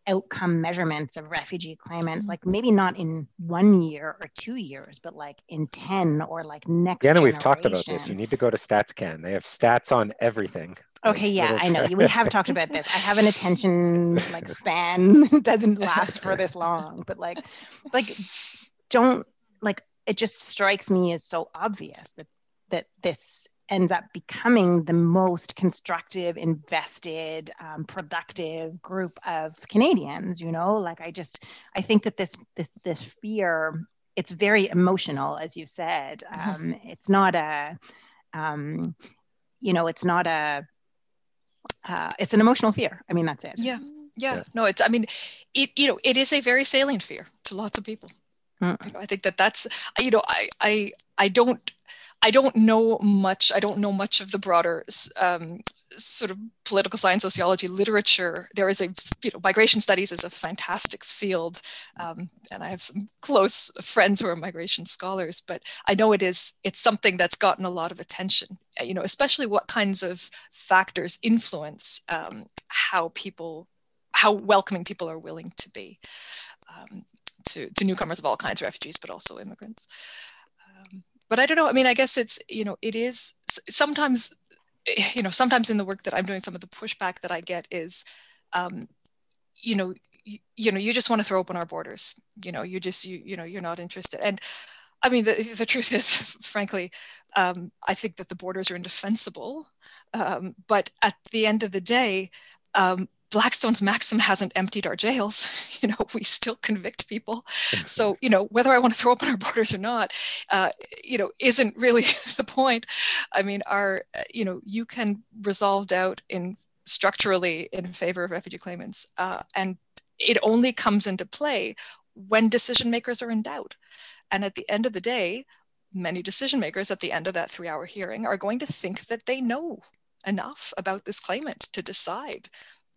outcome measurements of refugee claimants like maybe not in one year or two years but like in 10 or like next yeah we've talked about this. you need to go to statscan. They have stats on everything. Okay yeah i know. we have [LAUGHS] talked about this. I have an attention like span [LAUGHS] doesn't last for this long but like like don't like it just strikes me as so obvious that that this ends up becoming the most constructive, invested, um, productive group of Canadians. You know, like I just I think that this this this fear it's very emotional, as you said. Mm-hmm. Um, it's not a um, you know, it's not a uh, it's an emotional fear. I mean, that's it. Yeah. yeah. Yeah. No, it's, I mean, it, you know, it is a very salient fear to lots of people. Mm. I think that that's you know I I I don't I don't know much. I don't know much of the broader um, sort of political science, sociology literature. There is a you know migration studies is a fantastic field, um, and I have some close friends who are migration scholars. But I know it is it's something that's gotten a lot of attention. Uh, you know, especially what kinds of factors influence um, how people how welcoming people are willing to be um, to, to newcomers of all kinds, refugees, but also immigrants. Um, but I don't know. I mean, I guess it's you know it is sometimes you know sometimes in the work that I'm doing, some of the pushback that I get is um, you know you, you know you just want to throw open our borders. You know you just you you know you're not interested and. I mean, the, the truth is, [LAUGHS] frankly, um, I think that the borders are indefensible. Um, but at the end of the day, um, Blackstone's maxim hasn't emptied our jails. [LAUGHS] You know, we still convict people. [LAUGHS] So, you know, whether I want to throw open our borders or not, uh, you know, isn't really [LAUGHS] the point. I mean, our, uh, you know, you can resolve doubt in structurally in favor of refugee claimants, uh, and it only comes into play when decision makers are in doubt. And at the end of the day, many decision makers at the end of that three hour hearing are going to think that they know enough about this claimant to decide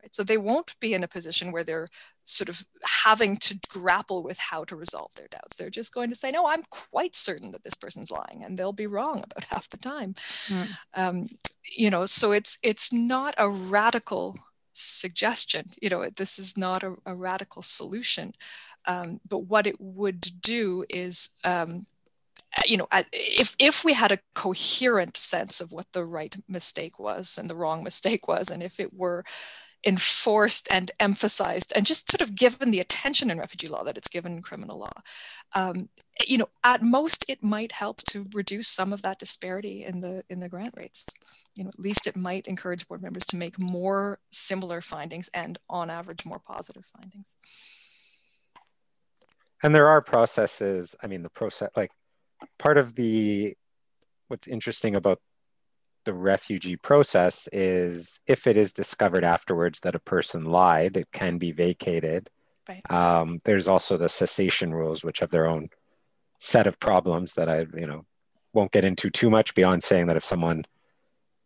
Right? So they won't be in a position where they're sort of having to grapple with how to resolve their doubts. They're just going to say, no, I'm quite certain that this person's lying, and they'll be wrong [LAUGHS] about half the time. Mm. Um, you know, so it's it's not a radical suggestion. You know, this is not a, a radical solution. Um, but what it would do is um, you know if if we had a coherent sense of what the right mistake was and the wrong [LAUGHS] mistake was and if it were enforced and emphasized and just sort of given the attention in refugee law that it's given in criminal law. Um, you know at most it might help to reduce some of that disparity in the in the grant rates. You know at least it might encourage board members to make more similar findings and on average more positive findings. And there are processes i mean the process like part of the what's interesting about the refugee process is if it is discovered afterwards that a person lied, it can be vacated. Right. Um, there's also the cessation rules, which have their own set of problems that I, you know, won't get into too much beyond saying that if someone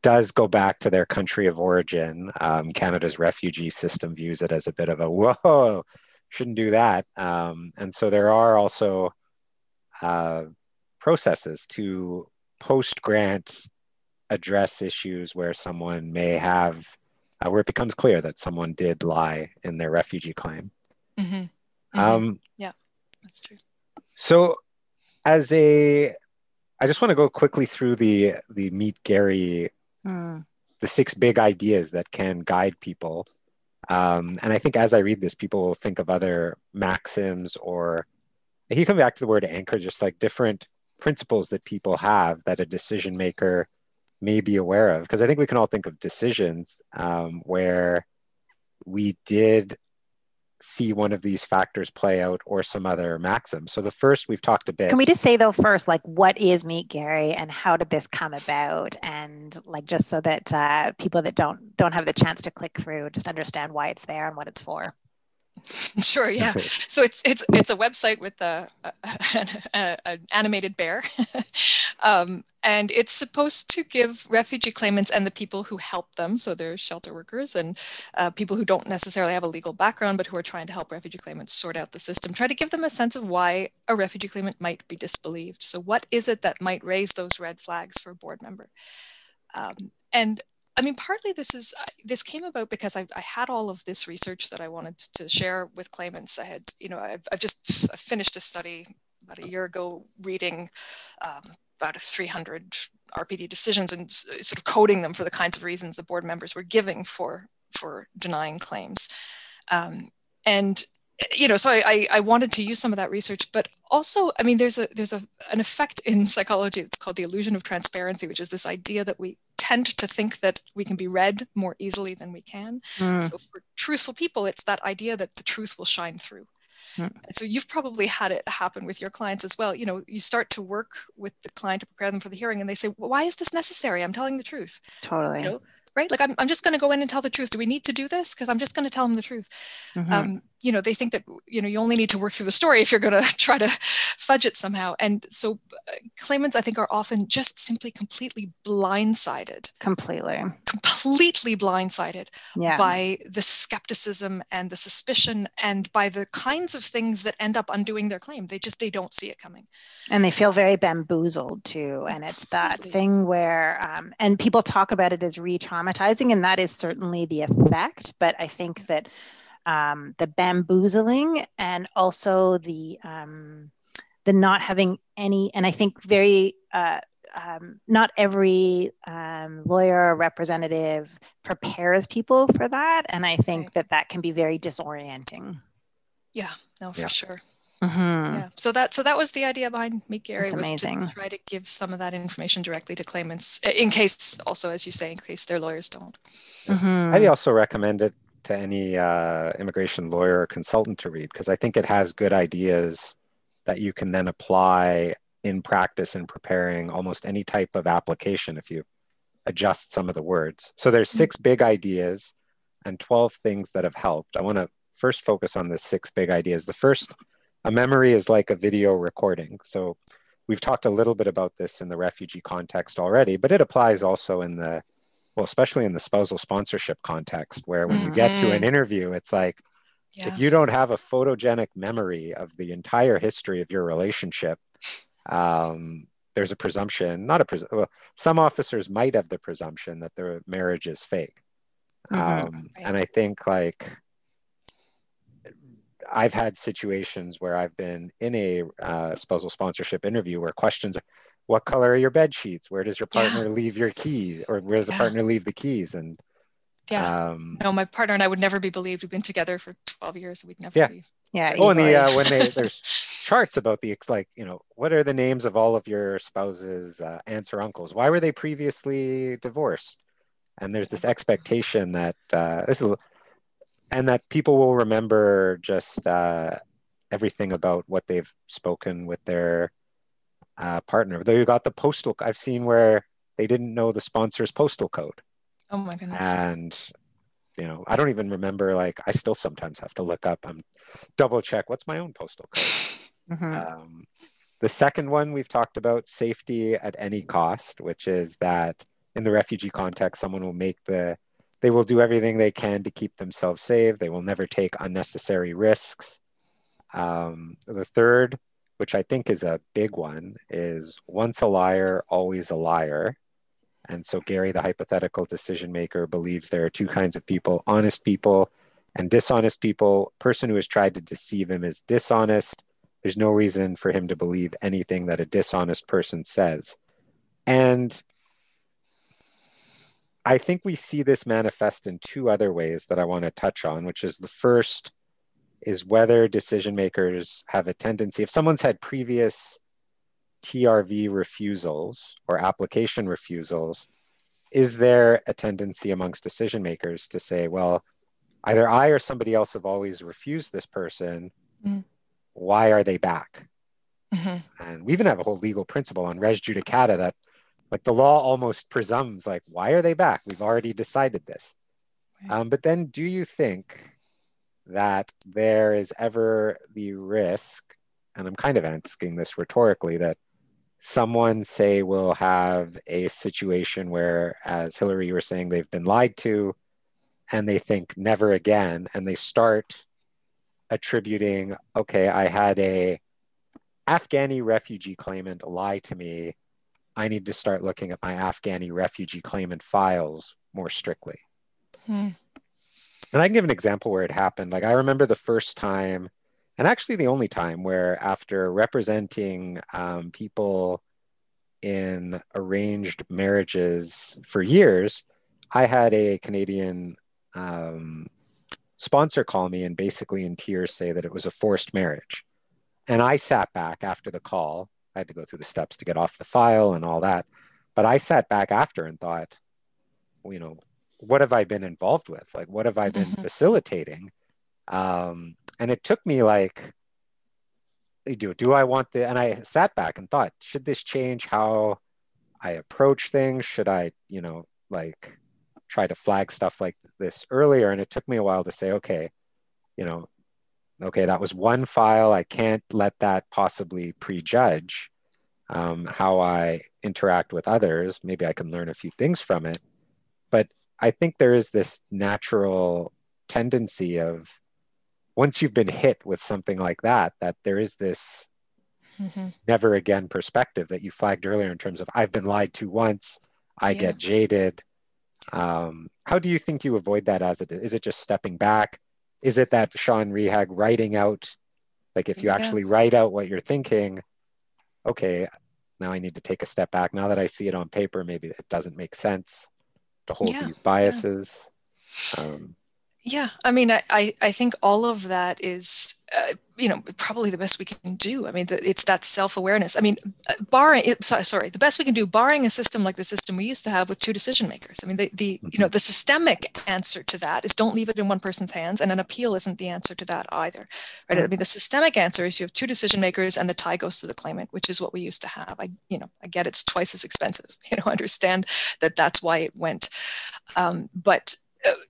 does go back to their country of origin, um, Canada's refugee system views it as a bit of a whoa, shouldn't do that. Um, and so there are also uh, processes to post grant address issues where someone may have, uh, where it becomes clear that someone did lie in their refugee claim. Mm-hmm. Mm-hmm. Um, yeah, that's true. So, as a, I just want to go quickly through the the meet Gary, mm. the six big ideas that can guide people. Um, and I think as I read this, people will think of other maxims or he come back to the word anchor, just like different principles that people have that a decision maker may be aware of because i think we can all think of decisions um, where we did see one of these factors play out or some other maxim. So the first we've talked a bit can we just say though first like what is meet gary and how did this come about? And like just so that uh, people that don't don't have the chance to click through just understand why it's there and what it's for [LAUGHS] Sure, yeah. [LAUGHS] so it's it's it's a website with a, an animated bear, [LAUGHS] um, and it's supposed to give refugee claimants and the people who help them, so they're shelter workers and uh, people who don't necessarily have a legal background but who are trying to help refugee claimants sort out the system, try to give them a sense of why a refugee claimant might be disbelieved. So what is it that might raise those red flags for a board member? Um, and I mean, partly this is this came about because I, I, had all of this research that I wanted to share with claimants. I had, you know, I've, I've just finished a study about a year ago, reading um, about 300 RPD decisions and sort of coding them for the kinds of reasons the board members were giving for for denying claims. Um, and you know, so I, I wanted to use some of that research, but also, I mean, there's a there's a an effect in psychology that's called the illusion of transparency, which is this idea that we tend to think that we can be read more easily than we can. Mm. So for truthful people, it's that idea that the truth will shine through. Mm. So you've probably had it happen with your clients as well. You know, you start to work with the client to prepare them for the hearing, and they say, well, "Why is this necessary? I'm telling the truth." Totally. You know, right? Like I'm, I'm just going to go in and tell the truth. Do we need to do this? Because I'm just going to tell them the truth. Mm-hmm. Um, you know, they think that you know you only need to work through the story if you're going [LAUGHS] to try to fudge it somehow. And so, uh, claimants I think are often just simply completely blindsided. Completely. Completely blindsided yeah. by the skepticism and the suspicion and by the kinds of things that end up undoing their claim. They just they don't see it coming. And they feel very bamboozled too. And it's that thing where um, and people talk about it as re-traumatizing, and that is certainly the effect. But I think that um, the bamboozling and also the um, the not having any, and I think very uh, um, not every um, lawyer or representative prepares people for that, and I think right. that that can be very disorienting. Yeah, no, for yeah. sure. Mm-hmm. Yeah. So that so that was the idea behind Meet Gary That's was amazing. to try to give some of that information directly to claimants, in case also, as you say, in case their lawyers don't. Mhm. I'd also recommend it to any uh, immigration lawyer or consultant to read because I think it has good ideas that you can then apply in practice in preparing almost any type of application if you adjust some of the words. So there's six big ideas and 12 things that have helped. I want to first focus on the six big ideas. The first, a memory is like a video recording. So we've talked a little bit about this in the refugee context already, but it applies also in the well, especially in the spousal sponsorship context, where when you get to an Mhm. interview, it's like Yeah. if you don't have a photogenic memory of the entire history of your relationship, um, there's a presumption, not a pres- well, some officers might have the presumption that their marriage is fake. Mhm. Um, Right. And I think like I've had situations where I've been in a uh, spousal sponsorship interview where questions, what color are your bed sheets? Where does your Yeah. partner leave your keys? Or where does the Yeah. partner leave the keys? And Yeah. um, no, my partner and I would never be believed. We've been together for 12 years. We'd never Yeah. be. Yeah. oh, and the uh, when they [LAUGHS] there's charts about the ex- like you know what are the names of all of your spouses uh, aunts or uncles? Why were they previously divorced? And there's this expectation that uh, this is and that people will remember just uh, everything about what they've spoken with their uh, partner. Though you got the postal, I've seen where they didn't know the sponsor's postal code, Oh my goodness. and you know, I don't even remember. Like, I still sometimes have to look up I'm double check what's my own postal code. [LAUGHS] Mhm. Um, the second one we've talked about safety at any cost, which is that in the refugee context, someone will make the, they will do everything they can to keep themselves safe. They will never take unnecessary risks. Um, the third, which I think is a big one, is once a liar, always a liar. And so Gary, the hypothetical decision maker, believes there are two kinds of people honest people and dishonest people. Person who has tried to deceive him is dishonest. There's no reason for him to believe anything that a dishonest person says. And I think we see this manifest in two other ways that I want to touch on, which is the first is whether decision makers have a tendency, if someone's had previous TRV refusals or application refusals, is there a tendency amongst decision makers to say, well, either I or somebody else have always refused this person. Mm. Why are they back? Mhm. And we even have a whole legal principle on res judicata that like the law almost presumes like, why are they back? We've already decided this. Right. Um, but then do you think that there is ever the risk, and I'm kind of asking this rhetorically, that someone say will have a situation where, as Hilary, you were saying, they've been lied to and they think never again, and they start attributing, okay, I had a Afghani refugee claimant lie to me. I need to start looking at my Afghani refugee claimant files more strictly. Hmm. And I can give an example where it happened. Like I remember the first time, and actually the only time where after representing um, people in arranged marriages for years, I had a Canadian um, sponsor call me and basically in tears say that it was a forced marriage. And I sat back after the call. I had to go through the steps to get off the file and all that. But I sat back after and thought, you know, what have I been involved with? Like, what have I been Mhm. facilitating? Um, and it took me like, do do I want the? And I sat back and thought, should this change how I approach things? Should I, you know, like try to flag stuff like this earlier? And it took me a while to say, okay, you know, okay, that was one file. I can't let that possibly prejudge um, how I interact with others. Maybe I can learn a few things from it. But I think there is this natural tendency of once you've been hit with something like that, that there is this Mhm. never again perspective that you flagged earlier in terms of I've been lied to once, I Yeah. get jaded. Um, how do you think you avoid that as it is it just stepping back? is it that Sean Rehaag writing out, like if you Yeah. actually write out what you're thinking, okay, now I need to take a step back. Now that I see it on paper, maybe it doesn't make sense to hold Yeah, these biases. Um, Yeah, I mean, I, I, I think all of that is, uh, you know, probably the best we can do. I mean, the, it's that self awareness. I mean, uh, barring, it, sorry, sorry, the best we can do, barring a system like the system we used to have with two decision makers. I mean, the, the you know, the systemic answer to that is don't leave it in one person's hands, and an appeal isn't the answer to that either, right? I mean, the systemic answer is you have two decision makers, and the tie goes to the claimant, which is what we used to have. I, you know, I get it's twice as expensive. [LAUGHS] You know, understand that that's why it went, um, but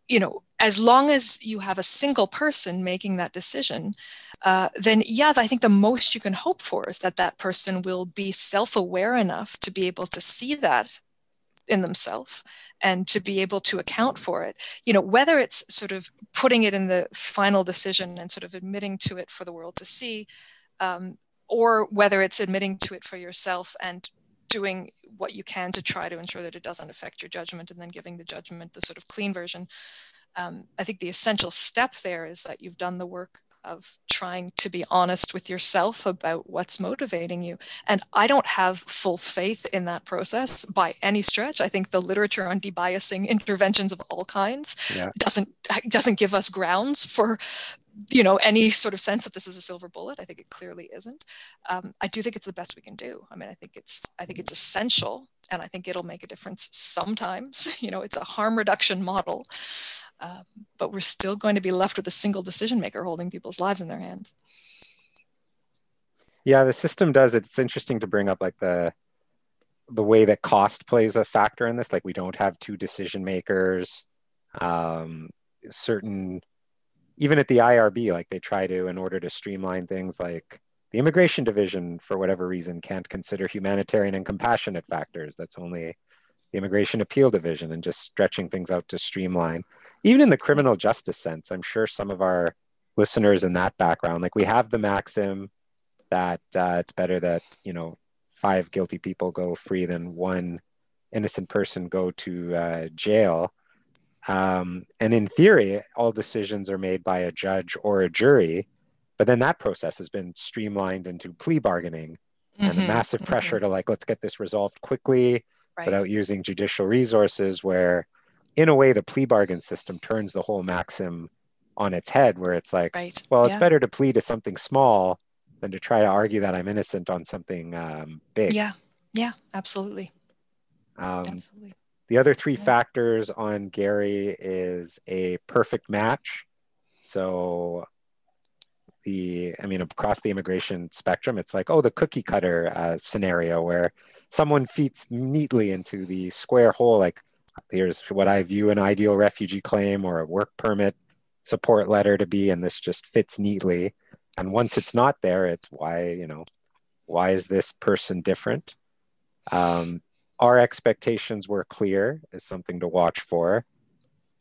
you know, as long as you have a single person making that decision, uh, then yeah, I think the most you can hope for is that that person will be self-aware enough to be able to see that in themselves and to be able to account for it. You know, whether it's sort of putting it in the final decision and sort of admitting to it for the world to see, um, or whether it's admitting to it for yourself and doing what you can to try to ensure that it doesn't affect your judgment and then giving the judgment the sort of clean version. Um, I think the essential step there is that you've done the work of trying to be honest with yourself about what's motivating you. And I don't have full faith in that process by any stretch. I think the literature on debiasing interventions of all kinds Yeah. doesn't doesn't give us grounds for you know any sort of sense that this is a silver bullet. I think it clearly isn't. Um, I do think it's the best we can do. I mean, I think it's I think it's essential, and I think it'll make a difference sometimes. [LAUGHS] You know, it's a harm reduction model. Um, but we're still going to be left with a single decision maker holding people's lives in their hands. Yeah, the system does. It's interesting to bring up like the the way that cost plays a factor in this. Like we don't have two decision makers. Um, certain, even at the IRB, like they try to, in order to streamline things, like the immigration division, for whatever reason, can't consider humanitarian and compassionate factors. That's only the immigration appeal division, and just stretching things out to streamline. Even in the criminal justice sense, I'm sure some of our listeners in that background, like we have the maxim that uh, it's better that you know five guilty people go free than one innocent person go to uh, jail. Um, and in theory, all decisions are made by a judge or a jury, but then that process has been streamlined into plea bargaining and a Mhm, massive mhm. pressure to like let's get this resolved quickly Right. without using judicial resources. Where, in a way, the plea bargain system turns the whole maxim on its head, where it's like, right. well, it's yeah. better to plead to something small than to try to argue that I'm innocent on something um, big. Yeah. Yeah. Absolutely. Um, absolutely. The other three factors on Gary is a perfect match. So the, I mean, across the immigration spectrum, it's like, oh, the cookie cutter uh, scenario where someone fits neatly into the square hole. Like, here's what I view an ideal refugee claim or a work permit support letter to be, and this just fits neatly. And once it's not there, it's why, you know, why is this person different? Um, our expectations were clear is something to watch for.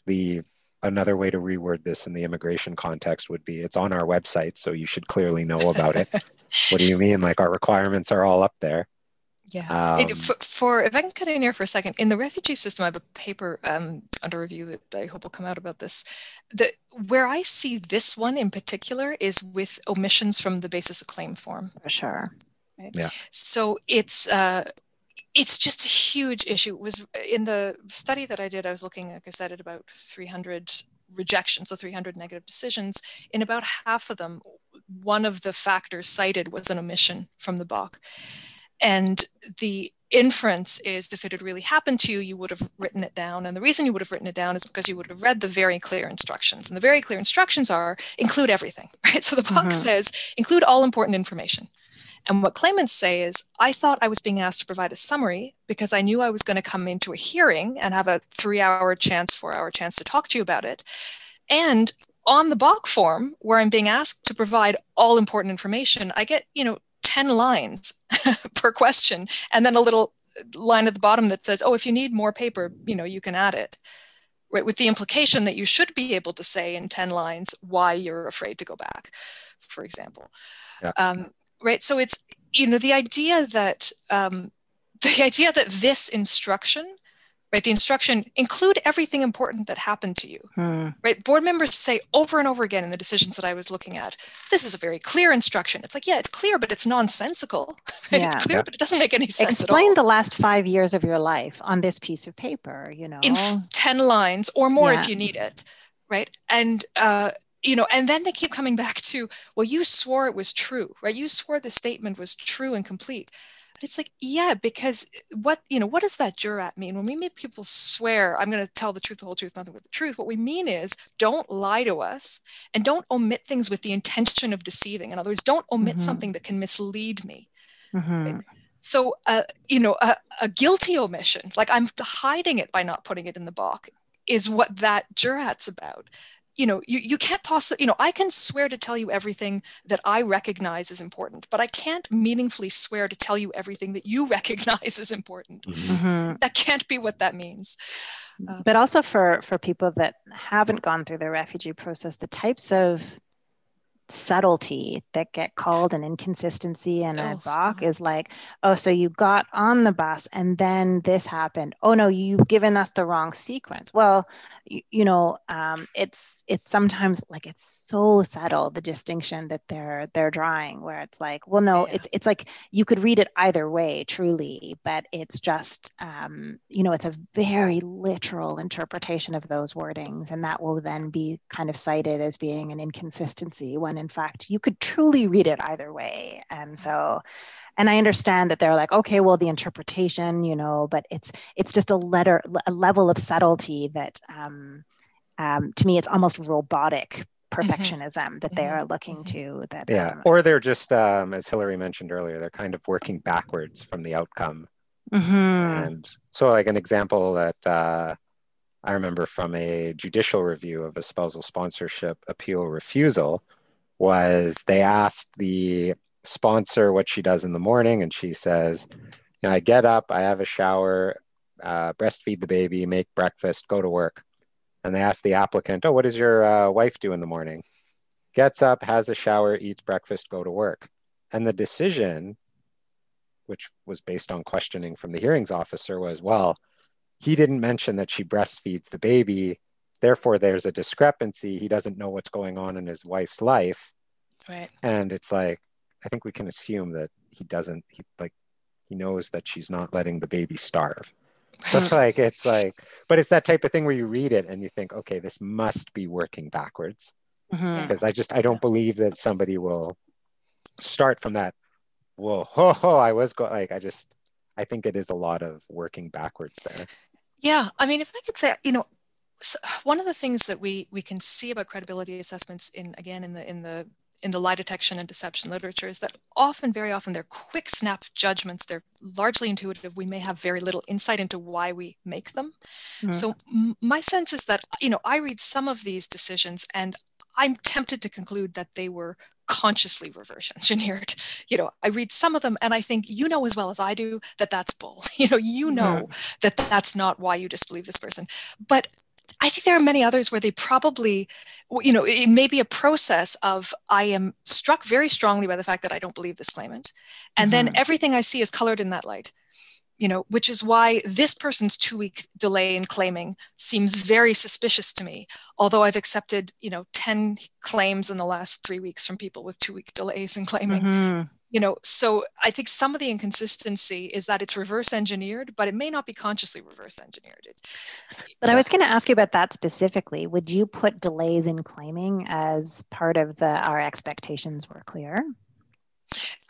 The another way to reword this in the immigration context would be it's on our website, so you should clearly know about it. [LAUGHS] what do you mean? Like our requirements are all up there. Yeah. It- Um, for, for if I can cut in here for a second, in the refugee system, I have a paper um, under review that I hope will come out about this. The where I see this one in particular is with omissions from the basis of claim form. for sure. Yeah. So it's uh, it's just a huge issue. It was in the study that I did, I was looking, like I said, at about 300 rejections, so 300 negative decisions. In about half of them, one of the factors cited was an omission from the BOC. And the inference is if it had really happened to you, you would have written it down. And the reason you would have written it down is because you would have read the very clear instructions. And the very clear instructions are include everything, [LAUGHS] right? So the BOC Mhm. says include all important information. And what claimants say is, I thought I was being asked to provide a summary because I knew I was going to come into a hearing and have a three hour chance, four hour chance to talk to you about it. And on the BOC form, where I'm being asked to provide all important information, I get, you know, 10 lines [LAUGHS] per question and then a little line at the bottom that says, oh, if you need more paper, you know, you can add it. Right, with the implication that you should be able to say in 10 lines why you're afraid to go back, for example. Yeah. Um, right so it's you know the idea that um, [LAUGHS] the idea that this instruction right? The instruction include everything important that happened to you, Hmm. right? Board members say over and over again in the decisions that I was looking at, this is a very clear instruction. It's like, yeah, it's clear, but it's nonsensical. [LAUGHS] Right? Yeah. It's clear, Yeah. but it doesn't make any sense Explain at all. the last five years of your life on this piece of paper, you know. in f- 10 lines or more Yeah. if you need it right and uh, you know and then they keep coming back to well you swore it was true right? You swore the statement was true and complete. And it's like yeah because what you know what does that jurat mean? When we make people swear i'm going to tell the truth the whole truth nothing but the truth what we mean is don't lie to us and don't omit things with the intention of deceiving. In other words don't omit Mhm. something that can mislead me. Mhm. so uh, you know a, a guilty omission like i'm hiding it by not putting it in the box is what that jurat's about you know you, you can't possibly you know i can swear to tell you everything that i recognize is important but i can't meaningfully swear to tell you everything that you [LAUGHS] recognize is important. Mhm. that can't be what that means. Uh, but also for for people that haven't gone through the refugee process the types of subtlety that get called an inconsistency and a Oh, balk is like oh so you got on the bus and then this happened. Oh no you've given us the wrong sequence. Well you, you know um, it's it's sometimes like it's so subtle the distinction that they're they're drawing where it's like well no Yeah. it's it's like you could read it either way truly but it's just um, you know it's a very literal interpretation of those wordings and that will then be kind of cited as being an inconsistency when in fact you could truly read it either way and so and i understand that they're like okay well the interpretation you know but it's it's just a letter a level of subtlety that um, um, to me it's almost robotic perfectionism that they Mhm. are looking to that Yeah. um, Or they're just, um, as Hilary mentioned earlier, they're kind of working backwards from the outcome. mhm. And so, like an example that uh, I remember from a judicial review of a spousal sponsorship appeal refusal was they asked the sponsor what she does in the morning, and she says, you know, I get up, I have a shower, uh, breastfeed the baby, make breakfast, go to work. And they asked the applicant, Oh, what does your uh, wife do in the morning? Gets up, has a shower, eats breakfast, go to work. And the decision which was based on questioning from the hearings officer, was well, he didn't mention that she breastfeeds the baby. Therefore, there's a discrepancy. He doesn't know what's going on in his wife's life. right And it's like, I think we can assume that he doesn't, he like, he knows that she's not letting the baby starve. So it's like, it's [LAUGHS] like, but it's that type of thing where you read it and you think, okay, this must be working backwards Mhm. because I just I don't believe that somebody will start from that. Whoa, ho, ho, I was going, like I just I think it is a lot of working backwards there. Yeah, I mean, if I could say, you know, s one of the things that we we can see about credibility assessments in again in the in the in the lie detection and deception literature is that often, very often, they're quick snap judgments. They're largely intuitive. We may have very little insight into why we make them. Mhm. So m- my sense is that you know I read some of these decisions and I'm tempted to conclude that they were consciously reverse engineered. [LAUGHS] You know, I read some of them and I think you know as well as I do that that's bull. [LAUGHS] You know, you know that that's not why you disbelieve this person. But I think there are many others where they probably, you know, it may be a process of I am struck very strongly by the fact that I don't believe this claimant. And then everything I see is colored in that light, you know, which is why this person's two week delay in claiming seems very suspicious to me. Although I've accepted, you know, 10 claims in the last three weeks from people with two week delays in claiming Mhm. You know so i think some of the inconsistency is that it's reverse engineered but it may not be consciously reverse engineered it, But I was going to ask you about that specifically. Would you put delays in claiming as part of the our expectations were clear?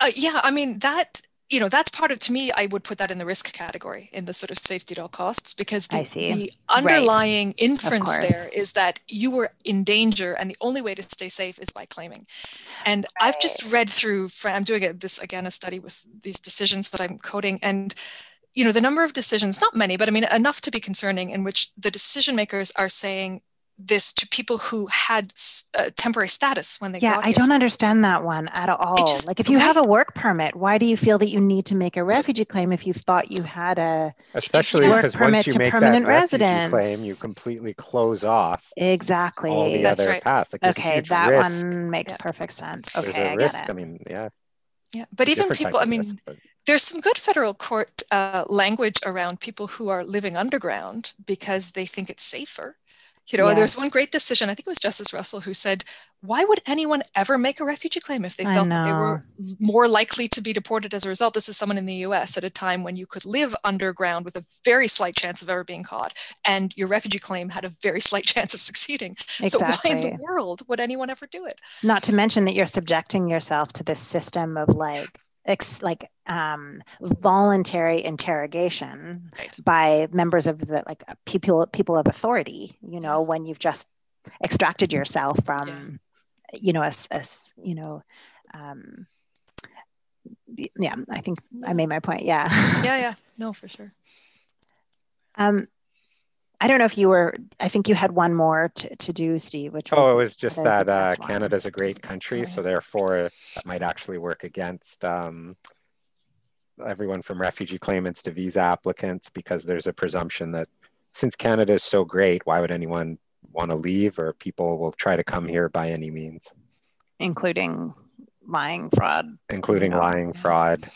uh, yeah i mean that you know that's part of to me i would put that in the risk category in the sort of safety at all costs because the, the underlying inference there is that you were in danger and the only way to stay safe is by claiming. And i've just read through i'm doing a, this again a study with these decisions that i'm coding and you know the number of decisions not many but i mean enough to be concerning in which the decision makers are saying this to people who had uh, temporary status when they got Yeah, I don't understand that one at all. just- like if you have a work permit, why do you feel that you need to make a refugee claim if you thought you had a Especially Work because permit once you to make that permanent refugee residence. claim, you completely close off exactly? all the That's other right. paths. Like okay, that risk. one makes Yeah. perfect sense. There's Okay, a I risk. get I it. mean, yeah. yeah but even people i mean risk, but- there's some good federal court uh, language around people who are living underground because they think it's safer. You know, yes. there's one great decision. I think it was Justice Russell who said, "Why would anyone ever make a refugee claim if they felt that they were more likely to be deported as a result?" This is someone in the U.S. at a time when you could live underground with a very slight chance of ever being caught, and your refugee claim had a very slight [LAUGHS] chance of succeeding. Exactly. So why in the world would anyone ever do it? Not to mention that you're subjecting yourself to this system of like ex, like um, voluntary interrogation right. by members of the like people people of authority. You know, when you've just extracted yourself from, yeah. you know, a, a you know. Um, yeah, I think I made my point. Yeah. Yeah, yeah. [LAUGHS] No, for sure. Um, I don't know if you were, I think you had one more to, to do, Steve, which was. Oh, it was just that uh, Canada's a great country. So therefore, that might actually work against um, everyone from refugee claimants to visa applicants because there's a presumption that since Canada is so great, why would anyone want to leave or people will try to come here by any means? Including lying, fraud. Including lying, fraud.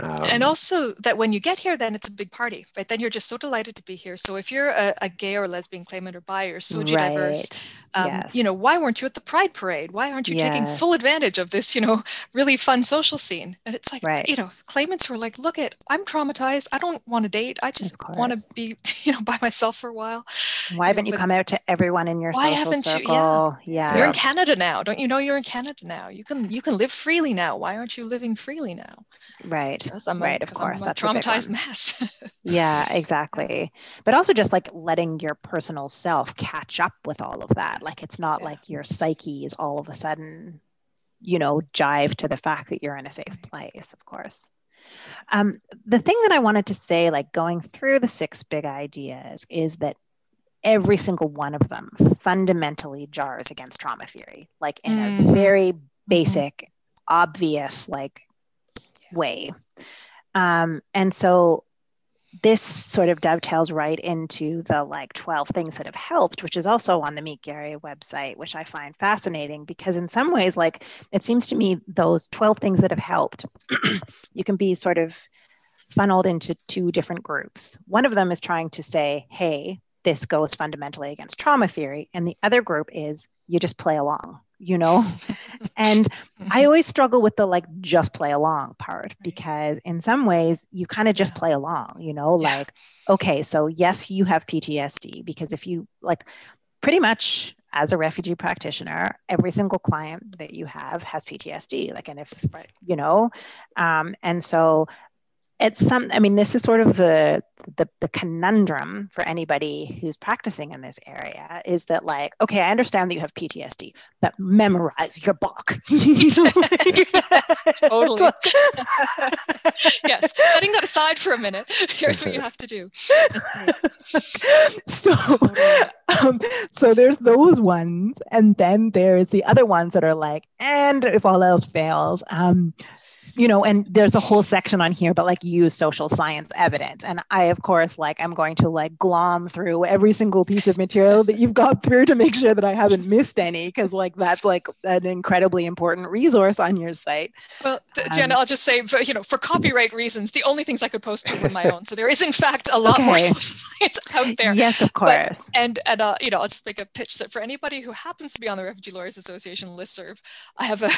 Um, and also that when you get here, then it's a big party, right? Then you're just so delighted to be here. So if you're a, a gay or lesbian claimant or bi or so right. diverse, um, yes. you know, why weren't you at the Pride Parade? Why aren't you yes. taking full advantage of this, you know, really fun social scene? And it's like, right. you know, claimants who are like, look at, I'm traumatized. I don't want to date. I just want to be, [LAUGHS] you know, by myself for a while. Why haven't you, know, you come out to everyone in your why haven't circle? You, yeah. yeah. You're in Canada now. Don't you know you're in Canada now? You can, you can live freely now. Why aren't you living freely now? Right because I'm right, a, of course, I'm a traumatized mess. [LAUGHS] yeah, exactly. But also just like letting your personal self catch up with all of that. Like it's not yeah. like your psyche is all of a sudden, you know, jive to the fact that you're in a safe place. Of course. Um, the thing that I wanted to say, like going through the six big ideas, is that every single one of them fundamentally jars against trauma theory, like in mm-hmm. a very mm-hmm. basic, mm-hmm. obvious, like way. Um, and so this sort of dovetails right into the like 12 things that have helped, which is also on the Meet Gary website, which I find fascinating because in some ways, like it seems to me those 12 things that have helped, [CLEARS THROAT] you can be sort of funneled into two different groups. One of them is trying to say, hey, this goes fundamentally against trauma theory. And the other group is you just play along you know? [LAUGHS] And i always struggle with the like just play along part because in some ways you kind of just play along you know? Like okay so yes you have ptsd because if you like pretty much as a refugee practitioner every single client that you have has ptsd like and if you know? Um, and so it's some i mean this is sort of the, the the conundrum for anybody who's practicing in this area is that like okay i understand that you have ptsd but memorize your book. Yes, [LAUGHS] [LAUGHS] totally. [LAUGHS] Yes setting that aside for a minute here's what you have to do. So um, so there's those ones and then there's the other ones that are like and if all else fails um, you know, and there's a whole section on here, but like use social science evidence. And I, of course, like I'm going to like glom through every single piece of material that you've got through to make sure that I haven't missed any, because like that's like an incredibly important resource on your site. Well, um, Jenna, I'll just say, for, you know, for copyright reasons, the only things I could post to were my [LAUGHS] own. So there is, in fact, a lot okay. more social science out there. Yes, of course. But, and and uh, you know, I'll just make a pitch that for anybody who happens to be on the Refugee Lawyers Association listserv, I have a,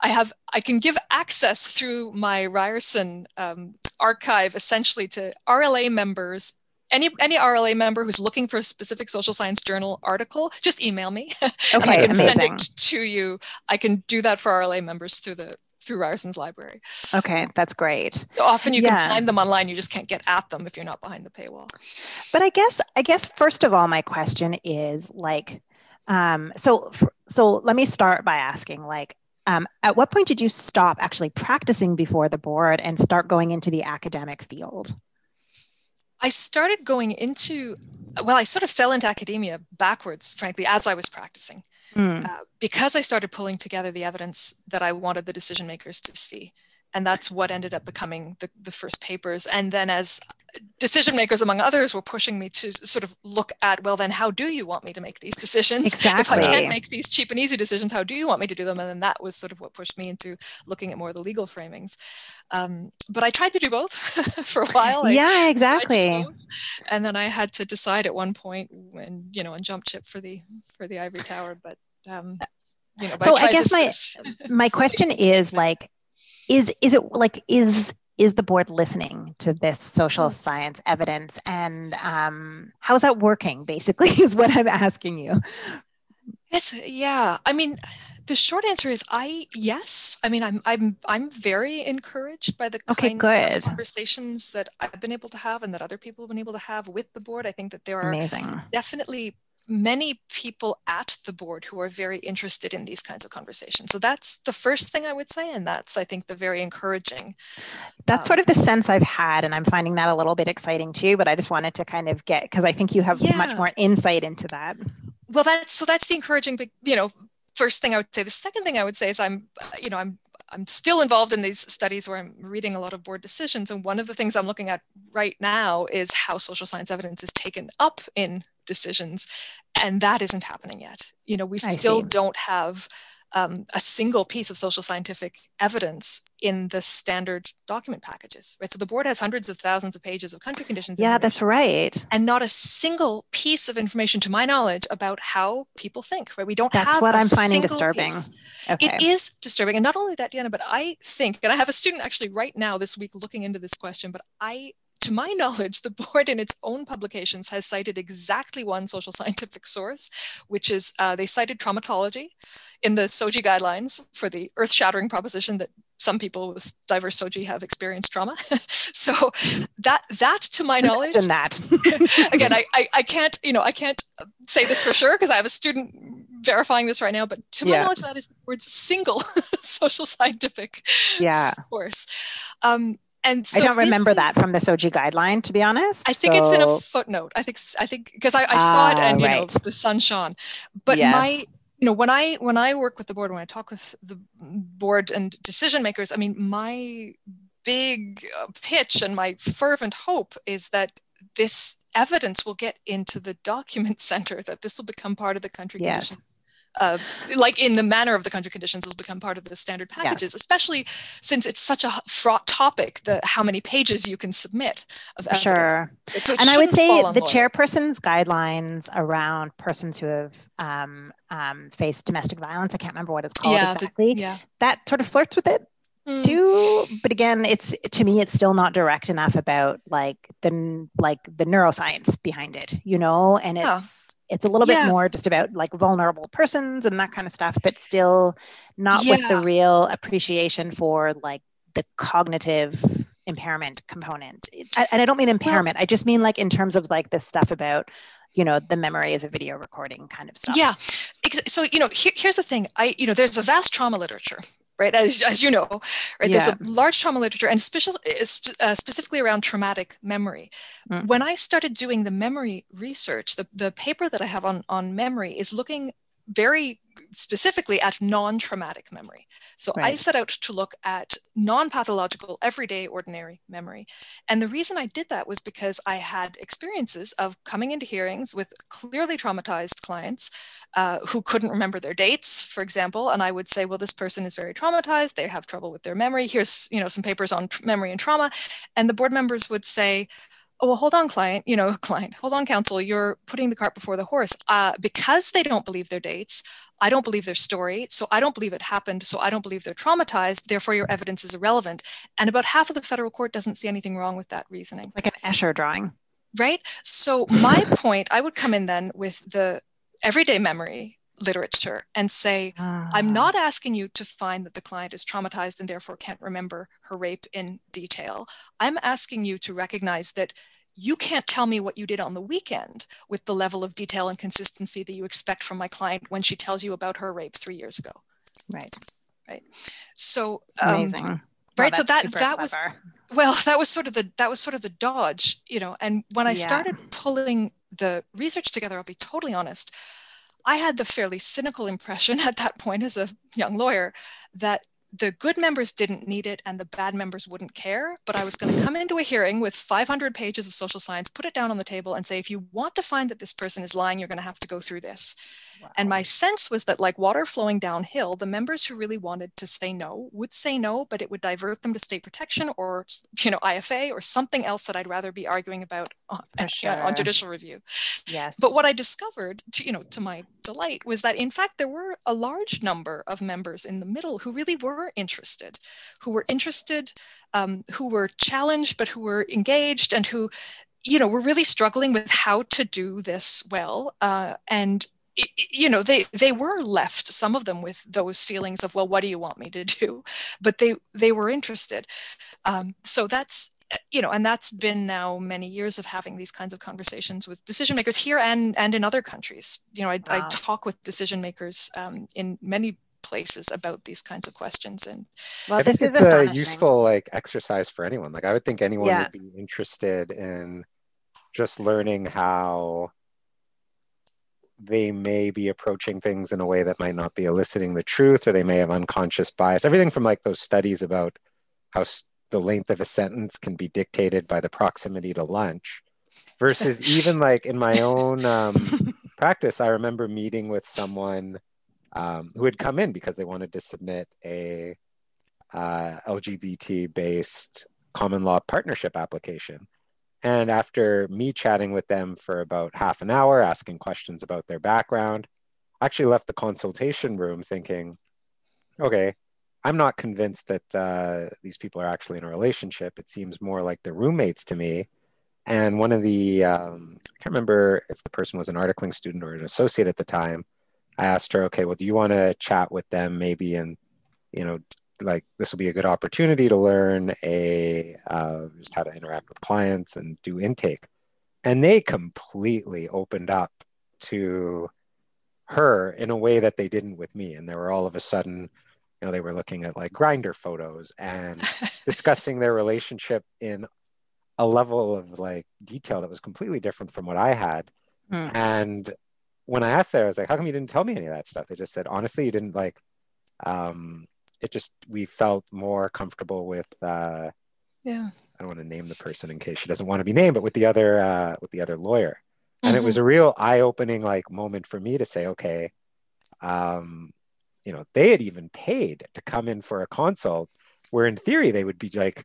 I have, I can give access through through my Ryerson um, archive essentially to RLA members any any RLA member who's looking for a specific social science journal article, just email me okay, [LAUGHS] and I can amazing. send it to you. I can do that for RLA members through the through Ryerson's library. Okay, that's great. Often you yeah. can find them online, you just can't get at them if you're not behind the paywall. But I guess I guess first of all, my question is like, um, so so let me start by asking like um, at what point did you stop actually practicing before the board and start going into the academic field? I started going into, well, I sort of fell into academia backwards, frankly, as I was practicing, mm. uh, because I started pulling together the evidence that I wanted the decision makers to see. And that's what ended up becoming the, the first papers. And then as decision makers, among others, were pushing me to sort of look at, well, then how do you want me to make these decisions? Exactly. If I can't make these cheap and easy decisions, how do you want me to do them? And then that was sort of what pushed me into looking at more of the legal framings. Um, but I tried to do both [LAUGHS] for a while. yeah, exactly. And then I had to decide at one point when, you know, and jump ship for the for the ivory tower. But um, you know, but so I, I guess my [LAUGHS] my question is like, is is it like is is the board listening to this social mm. science evidence and um, how's that working basically [LAUGHS] is what i'm asking you it's yeah i mean the short answer is i yes i mean i'm i'm i'm very encouraged by the okay, kind good. of conversations that i've been able to have and that other people have been able to have with the board i think that there are Amazing. definitely many people at the board who are very interested in these kinds of conversations. So that's the first thing I would say, and that's I think the very encouraging. That's um, sort of the sense I've had, and I'm finding that a little bit exciting too. But I just wanted to kind of get because I think you have yeah. much more insight into that. Well, that's so that's the encouraging, you know, first thing I would say. The second thing I would say is I'm, you know, I'm I'm still involved in these studies where I'm reading a lot of board decisions. And one of the things I'm looking at right now is how social science evidence is taken up in decisions. And that isn't happening yet. You know, we I still see. don't have um, a single piece of social scientific evidence in the standard document packages, right? So the board has hundreds of thousands of pages of country conditions. Yeah, that's right. And not a single piece of information, to my knowledge, about how people think, right? We don't that's have. what I'm finding disturbing. Okay. It is disturbing, and not only that, Deanna, but I think, and I have a student actually right now this week looking into this question, but I to my [LAUGHS] knowledge, the board in its own publications has cited exactly one social [LAUGHS] scientific source, which is uh, they cited traumatology in the SOGI guidelines for the earth shattering proposition that some people with diverse SOGI have experienced trauma. [LAUGHS] so that that to my knowledge than that again I, I, I can't you know I can't say this for sure because I have a student verifying this right now, but to my yeah. knowledge that is the word's single social scientific yeah. source. Um, and so I don't remember that from the SOGI guideline, to be honest. I think so... it's in a footnote. I think I think because I, I saw it and you right. know the sun shone. But yes. my you know when I when I work with the board, when I talk with the board and decision makers, I mean my big uh, pitch and my fervent hope is that this evidence will get into the document [LAUGHS] center that this will become part of the country yes. condition uh, like in the manner of the country conditions has become part of the standard packages, yes. especially since it's such a fraught topic, the how many pages you can submit of evidence. Sure. So and I would say the chairperson's guidelines around persons who have um, um, faced domestic violence, I can't remember what it's called yeah, exactly, the, yeah. that sort of flirts with it mm. do but again it's to me it's still not direct enough about like the like the neuroscience behind it you know and it's it's a little yeah. bit more just about like vulnerable persons and that kind of stuff but still not yeah. with the real appreciation for like the cognitive impairment component and i don't mean impairment well, i just mean like in terms of like this stuff about you know the memory as a video recording kind of stuff yeah so you know here, here's the thing i you know there's a vast trauma literature right? As, as you know, right? Yeah. There's a large trauma literature and special, uh, specifically around traumatic memory. Mm. When I started doing the memory research, the, the paper that I have on, on memory is looking very specifically at non traumatic memory. So right. I set out to look at non pathological, everyday, ordinary memory. And the reason I did that was because I had experiences of coming into hearings with clearly traumatized clients uh, who couldn't remember their dates, for example. And I would say, well, this person is very traumatized. They have trouble with their memory. Here's you know some papers on memory and trauma. And the board members would say, oh well hold on client you know [LAUGHS] client hold on counsel you're putting the cart before the horse. Uh, because they don't believe their dates i don't believe their story so i don't believe it happened so i don't believe they're traumatized therefore your evidence is irrelevant. And about half of the federal court doesn't see anything wrong with that reasoning. Like an escher drawing. Right? So my point i would come in then with the everyday memory literature and say, ah. I'm not asking you to find that the client is traumatized and therefore can't remember her rape in detail. I'm asking you to recognize that you can't tell me what you did on the weekend with the level of detail and consistency that you expect from my client when she tells you about her rape three years ago. Right. Right. So, um, Amazing. right. so that, that was, well, that was sort of the, that was sort of the dodge, you know, and when I yeah. started pulling the research together, I'll be totally honest, I had the fairly cynical impression [LAUGHS] at that point as a young lawyer that the good members didn't need it and the bad members wouldn't care but i was going to come into a hearing with 500 pages of social science put it down on the table and say if you want to find that this person is lying you're going to have to go through this wow. and my sense was that like water flowing downhill the members who really wanted to say no would say no but it would divert them to state protection or [LAUGHS] you know ifa or something else that i'd rather be arguing about on, sure. on judicial review yes but what i discovered to, you know to my delight was that in fact there were a large number of members in the middle who really were interested, who were interested, um, who were challenged, but who were engaged and who, you know, were really struggling with how to do this well. Uh, and you know they they were left some of them with those feelings of well what do you want me to do but they they were interested um, so that's you know, and that's been now many years of having these kinds of conversations with decision makers here and and in other countries. You know, I, wow. I talk with decision makers um, in many places about these kinds of questions and well, I think it's a useful like exercise for anyone like i would think anyone yeah. would be interested in just learning how they may be approaching things in a way that might not be eliciting the truth or they may have unconscious bias. Everything from like those studies about how the length of a sentence can be dictated by the proximity to lunch versus [LAUGHS] even like in my own um, [LAUGHS] practice i remember meeting with someone um, who had come in because they wanted to submit a uh, lgbt based common law partnership application and after me chatting with them for about half an hour asking questions about their background I actually left the consultation room thinking okay I'm not convinced that uh, these people are actually in a relationship. It seems more like they're roommates to me. And one of the, um, I can't remember if the person was an articling student or an associate at the time. I asked her, okay, well, do you want to chat with them maybe? And, you know, like this will be a good opportunity to learn a, uh, just how to interact with clients and do intake. And they completely opened up to her in a way that they didn't with me. And they were all of a sudden, you know they were looking at like Grindr photos and [LAUGHS] discussing their relationship in a level of like detail that was completely different from what i had mm. and when i asked her i was like how come you didn't tell me any of that stuff they just said honestly you didn't like um it just we felt more comfortable with uh yeah i don't want to name the person in case she doesn't want to be named but with the other uh with the other lawyer and mm-hmm. it was a real eye-opening like moment for me to say okay um you know they had even paid to come in for a consult where in theory they would be like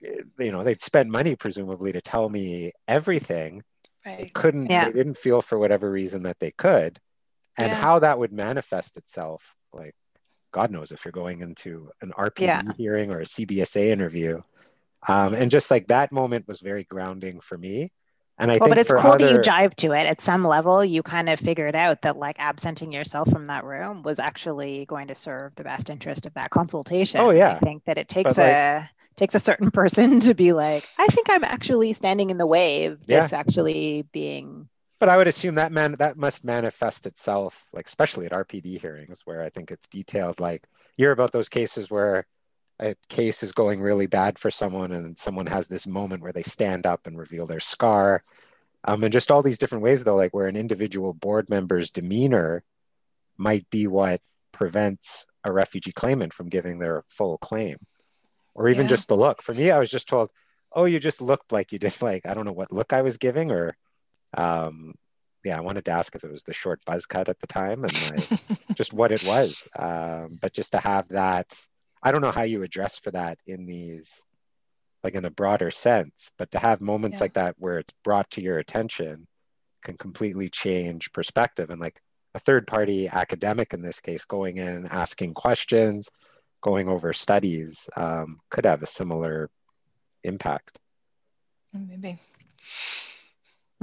you know they'd spend money presumably to tell me everything right. they couldn't yeah. they didn't feel for whatever reason that they could and yeah. how that would manifest itself like god knows if you're going into an rpd yeah. hearing or a cbsa interview um, and just like that moment was very grounding for me and I well, think but it's cool other... that you jive to it at some level. You kind of figured out that like absenting yourself from that room was actually going to serve the best interest of that consultation. Oh yeah. I think that it takes a takes a certain [LAUGHS] person to be like, I think I'm actually standing in the way of this yeah. actually being. But I would assume that man that must manifest itself, like especially at RPD hearings, where I think it's detailed. Like you hear about those cases where a case is going really bad for someone and someone has this moment where they stand up and reveal their scar um, and just all these different ways though like where an individual board member's demeanor might be what prevents a refugee claimant from giving their full claim or even yeah. just the look for me i was just told oh you just looked like you did [LAUGHS] like i don't know what look i was giving or um, yeah i wanted to ask if it was the short buzz cut at the time and like, [LAUGHS] just what it was um, but just to have that I don't know how you address for that in these, like in a broader sense, but to have moments yeah. like that where it's brought to your attention can completely change perspective. And like a third party academic in this case, going in and asking questions, going over studies um, could have a similar impact. Maybe.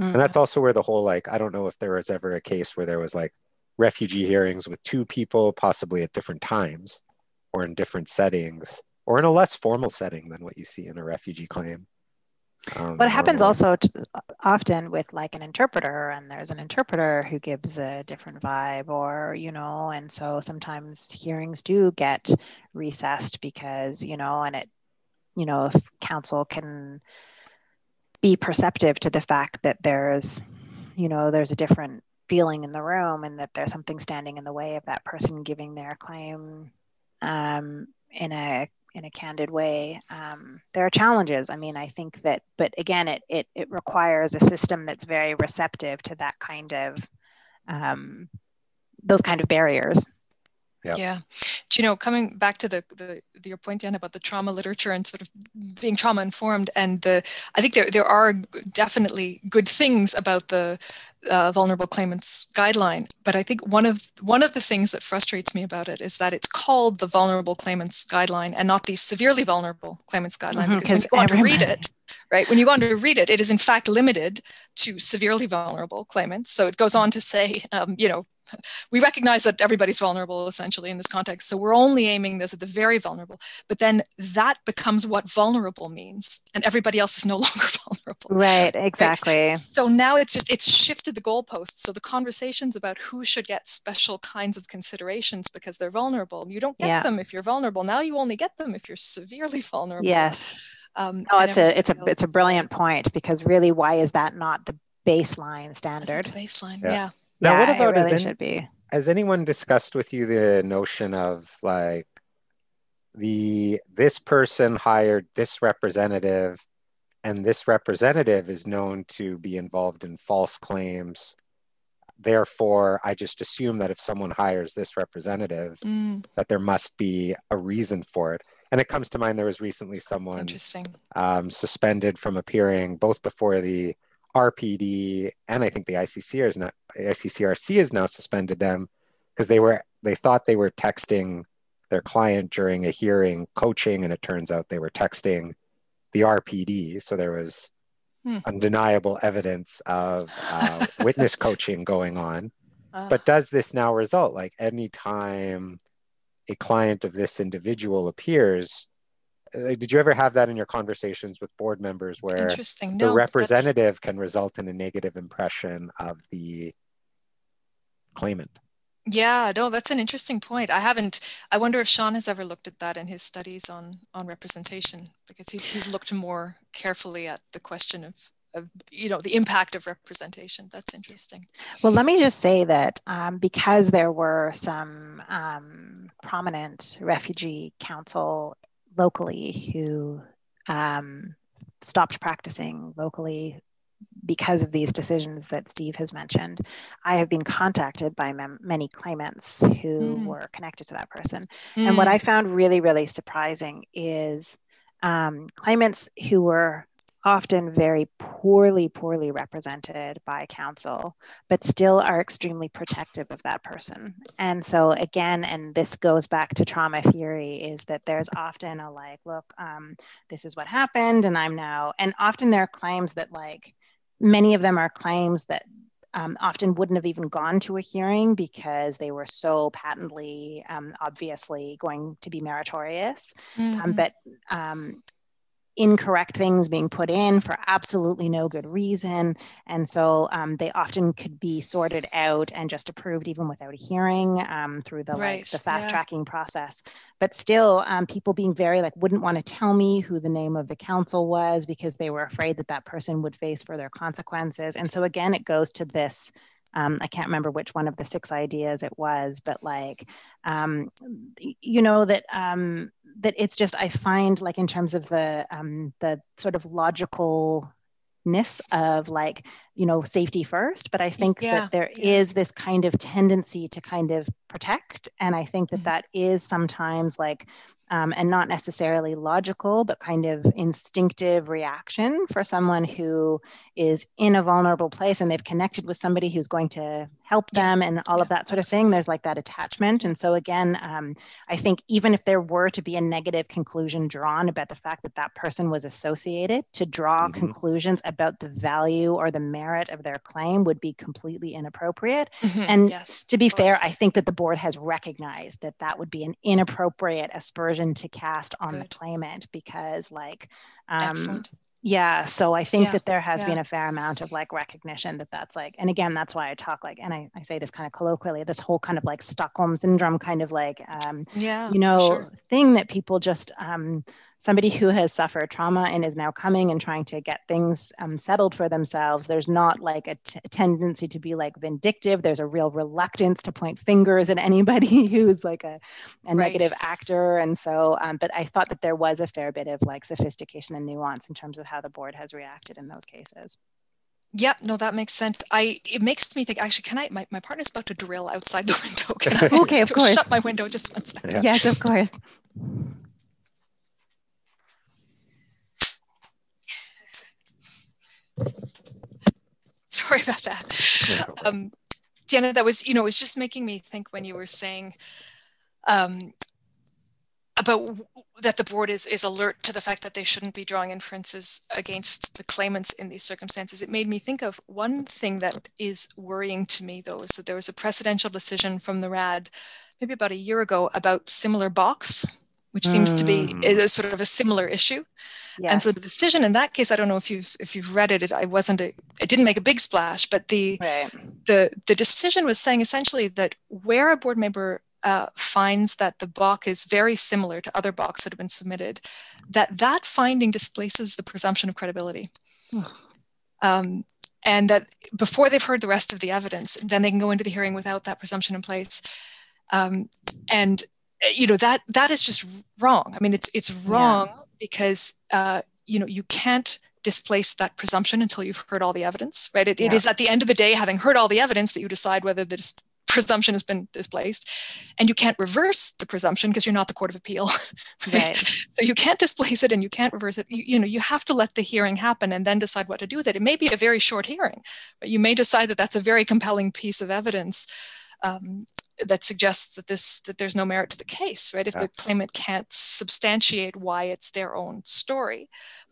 And that's also where the whole like, I don't know if there was ever a case where there was like refugee hearings with two people, possibly at different times or in different settings or in a less formal setting than what you see in a refugee claim. Um, what happens also t- often with like an interpreter and there's an interpreter who gives a different vibe or you know and so sometimes hearings do get recessed because you know and it you know if counsel can be perceptive to the fact that there's you know there's a different feeling in the room and that there's something standing in the way of that person giving their claim um, in a in a candid way. Um, there are challenges. I mean, I think that, but again, it it it requires a system that's very receptive to that kind of um, those kind of barriers. Yeah. yeah. You know, coming back to the, the, the your point, Dan, about the trauma literature and sort of being trauma informed, and the I think there there are definitely good things about the uh, vulnerable claimants guideline, but I think one of one of the things that frustrates me about it is that it's called the vulnerable claimants guideline and not the severely vulnerable claimants guideline. Mm-hmm, because when you go on to read it, right, when you go on to read it, it is in fact limited to severely vulnerable claimants. So it goes on to say, um, you know, we recognize that everybody's vulnerable essentially in this context. So we're only aiming this at the very vulnerable. But then that becomes what vulnerable means, and everybody else is no [LAUGHS] longer vulnerable. Right, exactly. Right? So now it's just it's shifted the goalposts. So the conversations about who should get special kinds of considerations because they're vulnerable, you don't get yeah. them if you're vulnerable. Now you only get them if you're severely vulnerable. Yes. Um, oh, it's a it's a it's a brilliant point because really, why is that not the baseline standard? The baseline, yeah. yeah. Now, yeah, what about really has, any, has anyone discussed with you the notion of like the this person hired this representative, and this representative is known to be involved in false claims? Therefore, I just assume that if someone hires this representative, mm. that there must be a reason for it. And it comes to mind there was recently someone um, suspended from appearing both before the RPD and I think the ICC is not ICCRC has now suspended them because they were they thought they were texting their client during a hearing coaching and it turns out they were texting the RPD so there was hmm. undeniable evidence of uh, [LAUGHS] witness coaching going on uh. but does this now result like anytime a client of this individual appears did you ever have that in your conversations with board members where Interesting. No, the representative that's... can result in a negative impression of the claimant? Yeah no that's an interesting point. I haven't i wonder if sean has ever looked at that in his studies on on representation because he's he's looked more carefully at the question of of you know the impact of representation. That's interesting. Well let me just say that um, because there were some um, prominent refugee counsel locally who um, stopped practicing locally because of these decisions that Steve has mentioned. I have been contacted by mem- many claimants who mm. were connected to that person. Mm. And what I found really, really surprising is um, claimants who were often very poorly, poorly represented by counsel, but still are extremely protective of that person. And so, again, and this goes back to trauma theory, is that there's often a like, look, um, this is what happened, and I'm now, and often there are claims that, like, many of them are claims that um, often wouldn't have even gone to a hearing because they were so patently, um, obviously going to be meritorious. Um, mm-hmm. Um, but incorrect things being put in for absolutely no good reason. And so um, they often could be sorted out and just approved even without a hearing um, through the right. like the fact yeah. tracking process. But still, um, people being very like wouldn't want to tell me who the name of the counsel was because they were afraid that that person would face further consequences. And so again, it goes to this um, I can't remember which one of the six ideas it was, but like, um, you know, that um, that it's just I find like in terms of the um, the sort of logicalness of like you know safety first but i think yeah, that there yeah. is this kind of tendency to kind of protect and i think that, mm-hmm. that is sometimes like um, and not necessarily logical, but kind of instinctive reaction for someone who is in a vulnerable place and they've connected with somebody who's going to help them and all of that sort of thing. There's like that attachment. And so, again, um, I think even if there were to be a negative conclusion drawn about the fact that that person was associated, to draw mm-hmm. conclusions about the value or the merit of their claim would be completely inappropriate. Mm-hmm. And yes, to be fair, I think that the board has recognized that that would be an inappropriate aspersion to cast on Good. the claimant because like um, yeah so i think yeah. that there has yeah. been a fair amount of like recognition that that's like and again that's why i talk like and i, I say this kind of colloquially this whole kind of like stockholm syndrome kind of like um, yeah you know sure. thing that people just um, somebody who has suffered trauma and is now coming and trying to get things um, settled for themselves there's not like a t- tendency to be like vindictive there's a real reluctance to point fingers at anybody [LAUGHS] who's like a, a right. negative actor and so um, but i thought that there was a fair bit of like sophistication and nuance in terms of how the board has reacted in those cases Yep, no, that makes sense. I it makes me think. Actually, can I? My, my partner's about to drill outside the [LAUGHS] window. Can I [LAUGHS] okay, of course. Shut my window just one second. Yeah. Yes, of course. [LAUGHS] Sorry about that. Um, Deanna, that was, you know, it was just making me think when you were saying um, about that the board is, is alert to the fact that they shouldn't be drawing inferences against the claimants in these circumstances. It made me think of one thing that is worrying to me, though, is that there was a precedential decision from the RAD maybe about a year ago about similar box, which seems mm. to be mm. a, sort of a similar issue. Yes. And so the decision in that case, I don't know if you've if you've read it. it I wasn't a, it didn't make a big splash, but the right. the the decision was saying essentially that where a board member uh, finds that the BOC is very similar to other BOCs that have been submitted, that that finding displaces the presumption of credibility. um, and that before they've heard the rest of the evidence, then they can go into the hearing without that presumption in place. Um, and you know that that is just wrong. I mean, it's it's wrong yeah because uh, you know you can't displace that presumption until you've heard all the evidence right it, yeah. it is at the end of the day having heard all the evidence that you decide whether the dis- presumption has been displaced and you can't reverse the presumption because you're not the court of appeal [LAUGHS] right? right. so you can't displace it and you can't reverse it you, you, know you have to let the hearing happen and then decide what to do with it it may be a very short hearing but you may decide that that's a very compelling piece of evidence um, that suggests that this that there's no merit to the case right? If the claimant can't substantiate why it's their own story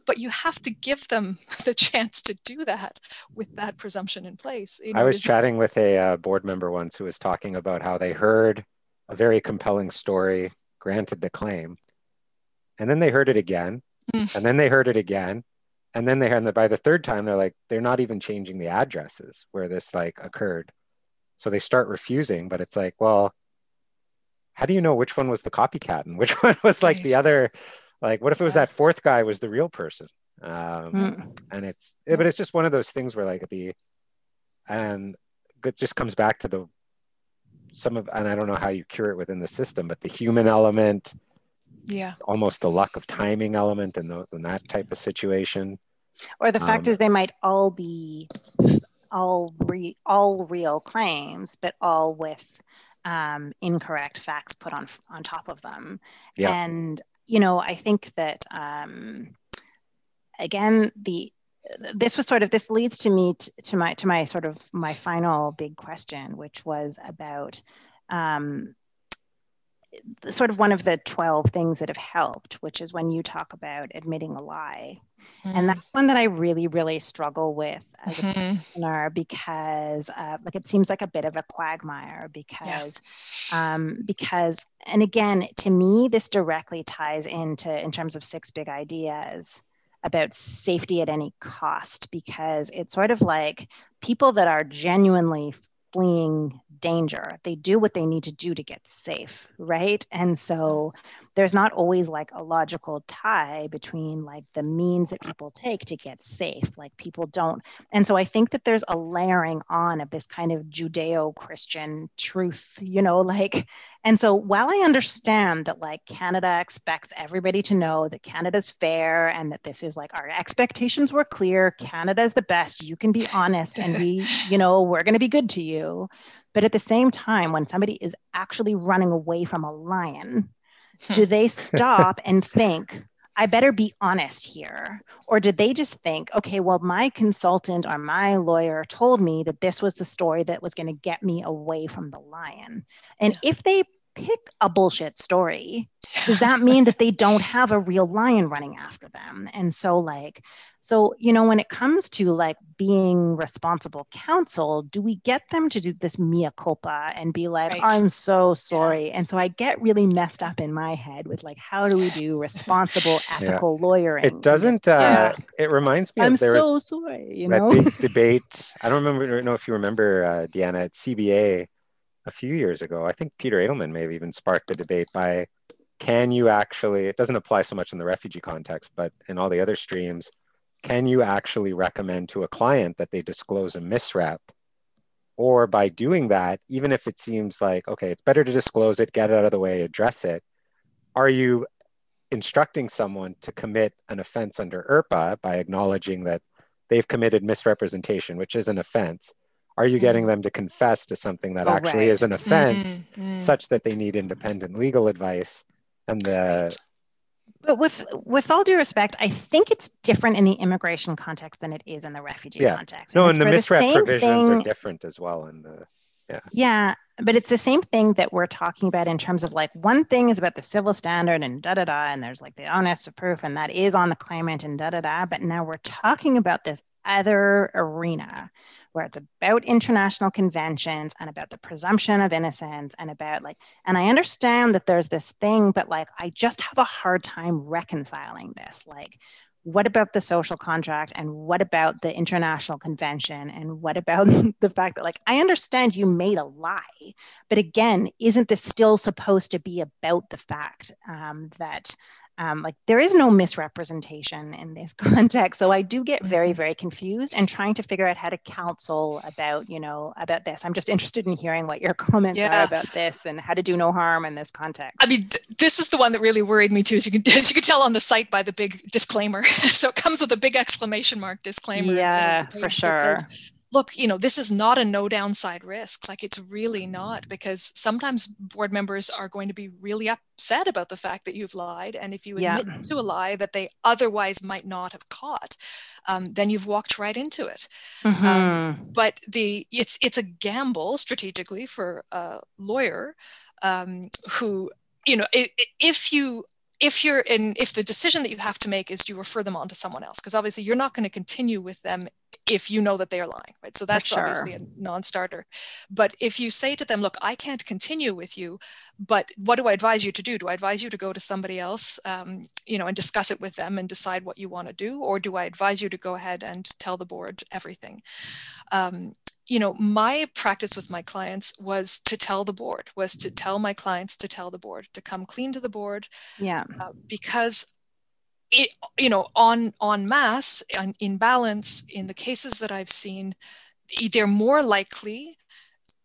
but you have to give them [LAUGHS] the chance to do that with that presumption in place you know, i was chatting with a uh, board member once who was talking about how they heard a very compelling story granted the claim and then they heard it again mm. and then they heard it again and then they heard by the third time they're like they're not even changing the addresses where this like occurred so they start refusing, but it's like, well, how do you know which one was the copycat and which [LAUGHS] one was like the other? Like, what if it was that fourth guy was the real person? Um, mm. And it's, but it's just one of those things where like the, and it just comes back to the, some of, and I don't know how you cure it within the system, but the human element, yeah, almost the luck of timing element and, that type of situation. Or the fact um, is they might all be all re, all real claims, but all with um, incorrect facts put on on top of them. Yeah. And you know, I think that um, again, the this was sort of this leads to me t- to my to my sort of my final big question, which was about um, sort of one of the 12 things that have helped, which is when you talk about admitting a lie. Mm-hmm. And that's one that I really, really struggle with as mm-hmm. a listener because, uh, like, it seems like a bit of a quagmire because, yeah. um, because, and again, to me, this directly ties into in terms of six big ideas about safety at any cost because it's sort of like people that are genuinely fleeing danger. They do what they need to do to get safe, right? And so there's not always like a logical tie between like the means that people take to get safe. Like people don't. And so I think that there's a layering on of this kind of Judeo Christian truth, you know, like, and so while I understand that like Canada expects everybody to know that Canada's fair and that this is like our expectations were clear, Canada is the best, you can be honest, and we, [LAUGHS] you know, we're going to be good to you but at the same time, when somebody is actually running away from a lion, hmm. do they [LAUGHS] stop and think, I better be honest here? Or did they just think, okay, well, my consultant or my lawyer told me that this was the story that was going to get me away from the lion? And if they pick a bullshit story, does [LAUGHS] that mean that they don't have a real lion running after them? And so, like, so, you know, when it comes to like being responsible counsel, do we get them to do this mea culpa and be like, right. I'm so sorry? Yeah. And so I get really messed up in my head with like, how do we do [LAUGHS] responsible, ethical yeah. lawyering? It doesn't, uh, yeah. it reminds me I'm of there so sorry, you know? big [LAUGHS] debate. I don't remember, I don't know if you remember, uh, Deanna, at CBA a few years ago. I think Peter Edelman may have even sparked the debate by can you actually, it doesn't apply so much in the refugee context, but in all the other streams, can you actually recommend to a client that they disclose a misrep? Or by doing that, even if it seems like, okay, it's better to disclose it, get it out of the way, address it, are you instructing someone to commit an offense under IRPA by acknowledging that they've committed misrepresentation, which is an offense? Are you getting mm. them to confess to something that oh, actually right. is an offense, mm-hmm. such that they need independent legal advice and the but with with all due respect, I think it's different in the immigration context than it is in the refugee yeah. context. No, and, and the misrep provisions thing, are different as well in the yeah. Yeah, but it's the same thing that we're talking about in terms of like one thing is about the civil standard and da da da, and there's like the onus of proof, and that is on the claimant and da da da. But now we're talking about this other arena where it's about international conventions and about the presumption of innocence and about like, and I understand that there's this thing, but like, I just have a hard time reconciling this. Like, what about the social contract and what about the international convention and what about [LAUGHS] the fact that like i understand you made a lie but again isn't this still supposed to be about the fact um, that um, like there is no misrepresentation in this [LAUGHS] context. So i do get very mm-hmm. very confused and trying to figure out how to counsel about you know about this. I'm just interested in hearing what your [LAUGHS] comments yeah. are about this and how to do no harm in this context. I mean th- this is the one that really worried me too as you can [LAUGHS] as you can tell on the site by the big disclaimer. So it comes with a big exclamation mark disclaimer yeah for sure look, you know, this is not a no downside risk. Like it's really not because sometimes board members are going to be really upset about the fact that you've lied. And if you admit yeah. to a lie that they otherwise might not have caught, um, then you've walked right into it. Um, mm-hmm. Um, but the it's it's a gamble strategically for a lawyer um, who, you know, if, if you if you're in if the decision that you have to make is do you refer them on to someone else because obviously you're not going to continue with them if you know that they are lying right? So that's sure. obviously a non-starter. But if you say to them look i can't continue with you but what do i advise you to do? Do i advise you to go to somebody else um, you know and discuss it with them and decide what you want to do? Or do i advise you to go ahead and tell the board everything? Um, you know my practice with my clients was to tell the board was to tell my clients to tell the board to come clean to the board yeah. uh, because it you know on on mass in, in balance in the cases that i've seen they're more likely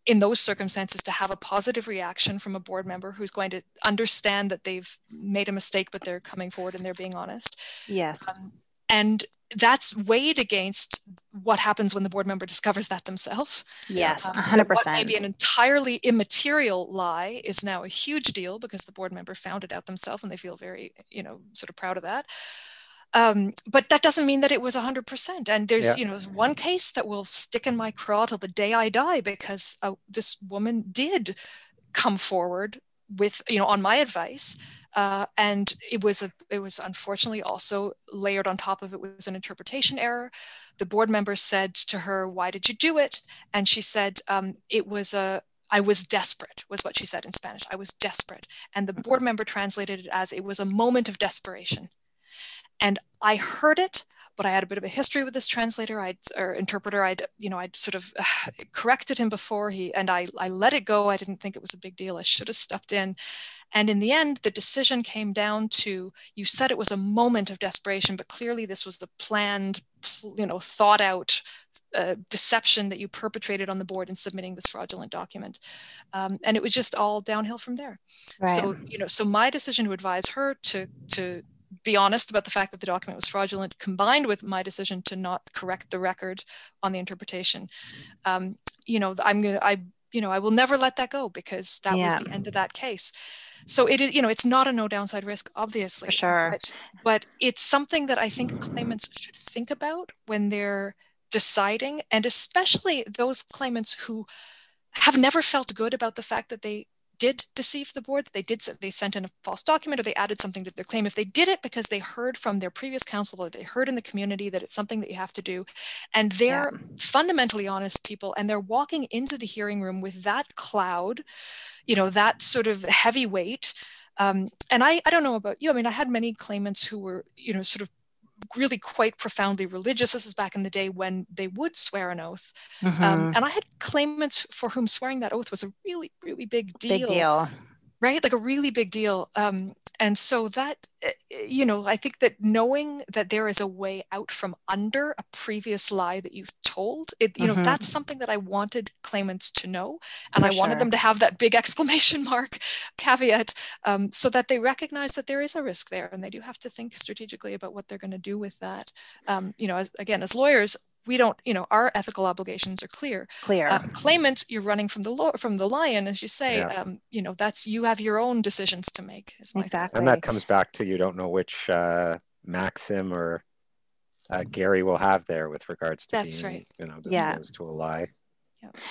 in those circumstances to have a positive reaction from a board member who's going to understand that they've made a mistake but they're coming forward and they're being honest. Yeah um, and that's weighed against what happens when the board member discovers that themselves. Yes, um, 100%. What maybe an entirely immaterial lie is now a huge deal because the board member found it out themselves and they feel very, you know, sort of proud of that. Um, but that doesn't mean that it was 100%. And there's, yeah. you know, there's one case that will stick in my craw till the day I die because uh, this woman did come forward with, you know, on my advice uh, and it was a, it was unfortunately also layered on top of it was an interpretation error. The board member said to her, "Why did you do it?" And she said, um, "It was a I was desperate," was what she said in Spanish. I was desperate, and the board member translated it as, "It was a moment of desperation." And I heard it, but I had a bit of a history with this translator, I'd or interpreter. I'd you know I'd sort of uh, [SIGHS] corrected him before he, and I I let it go. I didn't think it was a big deal. I should have stepped in, and in the end, the decision came down to you said it was a moment of desperation, but clearly this was the planned, you know, thought out uh, deception that you perpetrated on the board in submitting this fraudulent document. Um, and it was just all downhill from there. Right. So, you know, so my decision to advise her to, to, be honest about the fact that the document was fraudulent, combined with my decision to not correct the record on the interpretation. Um, you know, I'm gonna, I, you know, I will never let that go because that yeah. was the end of that case so it is you know it's not a no downside risk obviously For sure but, but it's something that i think claimants should think about when they're deciding and especially those claimants who have never felt good about the fact that they did deceive the board, that they did they sent in a false document or they added something to their claim. If they did it because they heard from their previous counsel or they heard in the community that it's something that you have to do, and they're yeah. fundamentally honest people, and they're walking into the hearing room with that cloud, you know, that sort of heavy weight. Um, and I, I don't know about you. I mean, I had many claimants who were, you know, sort of really quite profoundly religious. This is back in the day when they would swear an oath. Um, mm-hmm. Um, and I had claimants for whom swearing that oath was a really, really big deal. Big deal. right like a really big deal um, and so that eh, you know i think that knowing that there is a way out from under a previous lie that you've told it you mm-hmm. know that's something that i wanted claimants to know and For i wanted them to have that big [LAUGHS] exclamation mark caveat um, so that they recognize that there is a risk there and they do have to think strategically about what they're going to do with that um, you know as, again as lawyers we don't, you know, our ethical obligations are clear. Clear. Uh, claimant, you're running from the law, from the lion, as you say. Yeah. Um, you know, that's you have your own decisions to make. exactly. And that comes back to you don't know which uh, maxim or uh, Gary will have there with regards to that's being, right. you know, disclosed yeah. to a lie.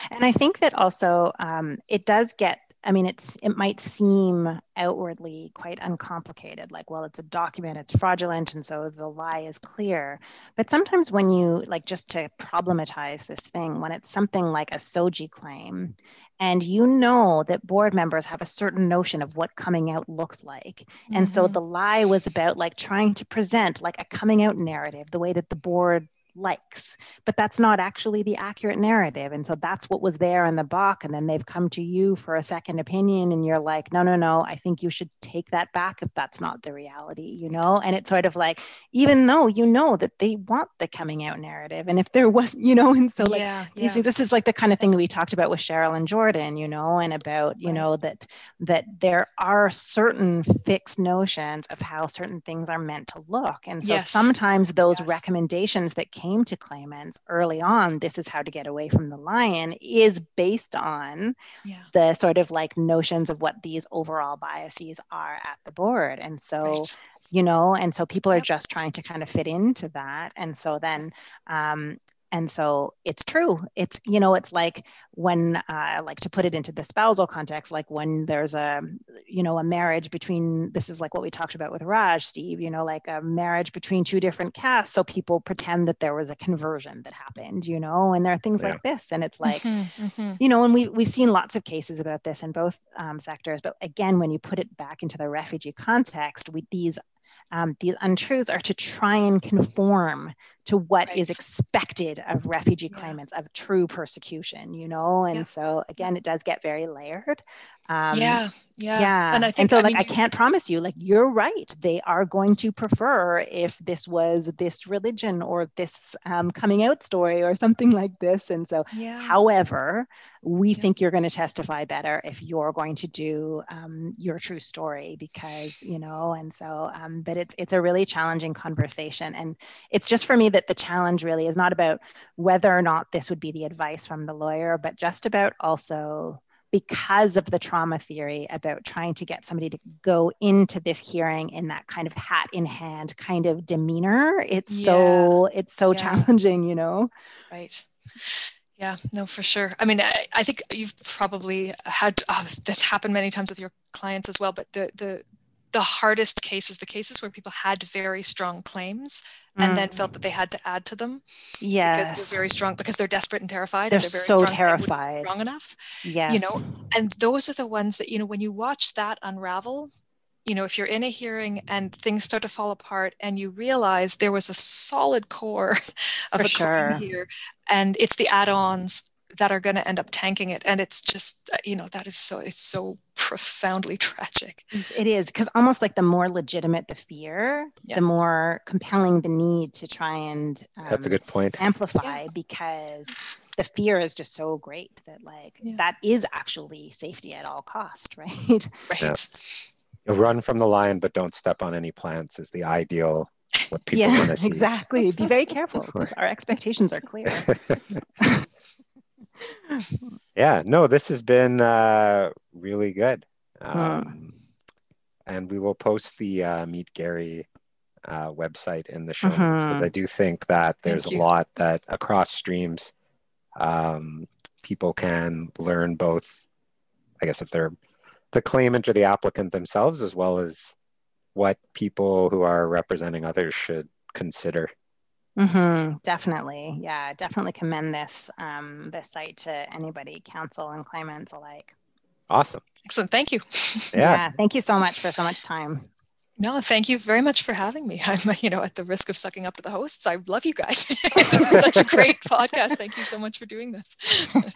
And I think that also um, it does get I mean, it's it might seem outwardly quite uncomplicated, like, well, it's a document, it's fraudulent, and so the lie is clear. But sometimes when you like just to problematize this thing, when it's something like a SOGI claim, and you know that board members have a certain notion of what coming out looks like, and mm-hmm. so the lie was about like trying to present like a coming out narrative, the way that the board likes but that's not actually the accurate narrative and so that's what was there in the book and then they've come to you for a second opinion and you're like no no no i think you should take that back if that's not the reality you know and it's sort of like even though you know that they want the coming out narrative and if there was [LAUGHS] you know and so like yeah, yeah. See, this is like the kind of thing that we talked about with cheryl and jordan you know and about you right. know that that there are certain fixed notions of how certain things are meant to look and so yes. sometimes those yes. recommendations that came came to claimants early on, this is how to get away from the lion, is based on yeah. the sort of like notions of what these overall biases are at the board. And so, right. you know, and so people are just trying to kind of fit into that. And so then, um, and so it's true it's you know it's like when uh, like to put it into the spousal context like when there's a you know a marriage between this is like what we talked about with raj steve you know like a marriage between two different castes so people pretend that there was a conversion that happened you know and there are things yeah. like this and it's like mm-hmm, mm-hmm. you know and we, we've seen lots of cases about this in both um, sectors but again when you put it back into the refugee context we these um, these untruths are to try and conform to what right. is expected of refugee claimants yeah. of true persecution you know and yeah. so again it does get very layered um, yeah yeah. yeah. And i think and so I like mean, i can't promise you like you're right. They are going to prefer if this was this religion or this um, coming out story or something like this. And so yeah. however we yeah. think you're going to testify better if you're going to do um, your true story because you know and so um, but it's it's a really challenging conversation. And it's just for me that the challenge really is not about whether or not this would be the advice from the lawyer, but just about also because of the trauma theory about trying to get somebody to go into this hearing in that kind of hat in hand kind of demeanor it's yeah. so it's so yeah. challenging you know right yeah no for sure i mean i, I think you've probably had oh, this happen many times with your clients as well but the the the hardest cases the cases where people had very strong claims and mm. then felt that they had to add to them. Yes. Because they're very strong, because they're desperate and terrified. They're, and they're very so terrified. Strong enough. Yes. You know, and those are the ones that, you know, when you watch that unravel, you know, if you're in a hearing and things start to fall apart and you realize there was a solid core [LAUGHS] of For a sure. claim here, and it's the add-ons that are going to end up tanking it and it's just uh, you know that is so it's so profoundly [LAUGHS] tragic. It is because almost like the more legitimate the fear yeah. the more compelling the need to try and um, that's a good point. amplify yeah. because the fear is just so great that like yeah. that is actually safety at all cost [LAUGHS] right? Right. Run from the lion but don't step on any plants is the ideal what people yeah, [LAUGHS] exactly. Be very careful because our expectations are clear [LAUGHS] yeah, no, this has been uh, really good. Um, And we will post the uh, Meet Gary uh, website in the show notes because uh-huh. I do think that there's a lot that across streams um, people can learn both, I guess, if they're the claimant or the applicant themselves, as well as what people who are representing others should consider. Mm-hmm, definitely. Yeah, definitely commend this um, this site to anybody, counsel and claimants alike. Awesome. Excellent. Thank you. [LAUGHS] Yeah. yeah. Thank you so much for so much time. No, thank you very much for having me. [LAUGHS] I'm, you know, at the risk of sucking up to the hosts, I love you guys. [LAUGHS] this is such a great podcast. Thank you so much for doing this.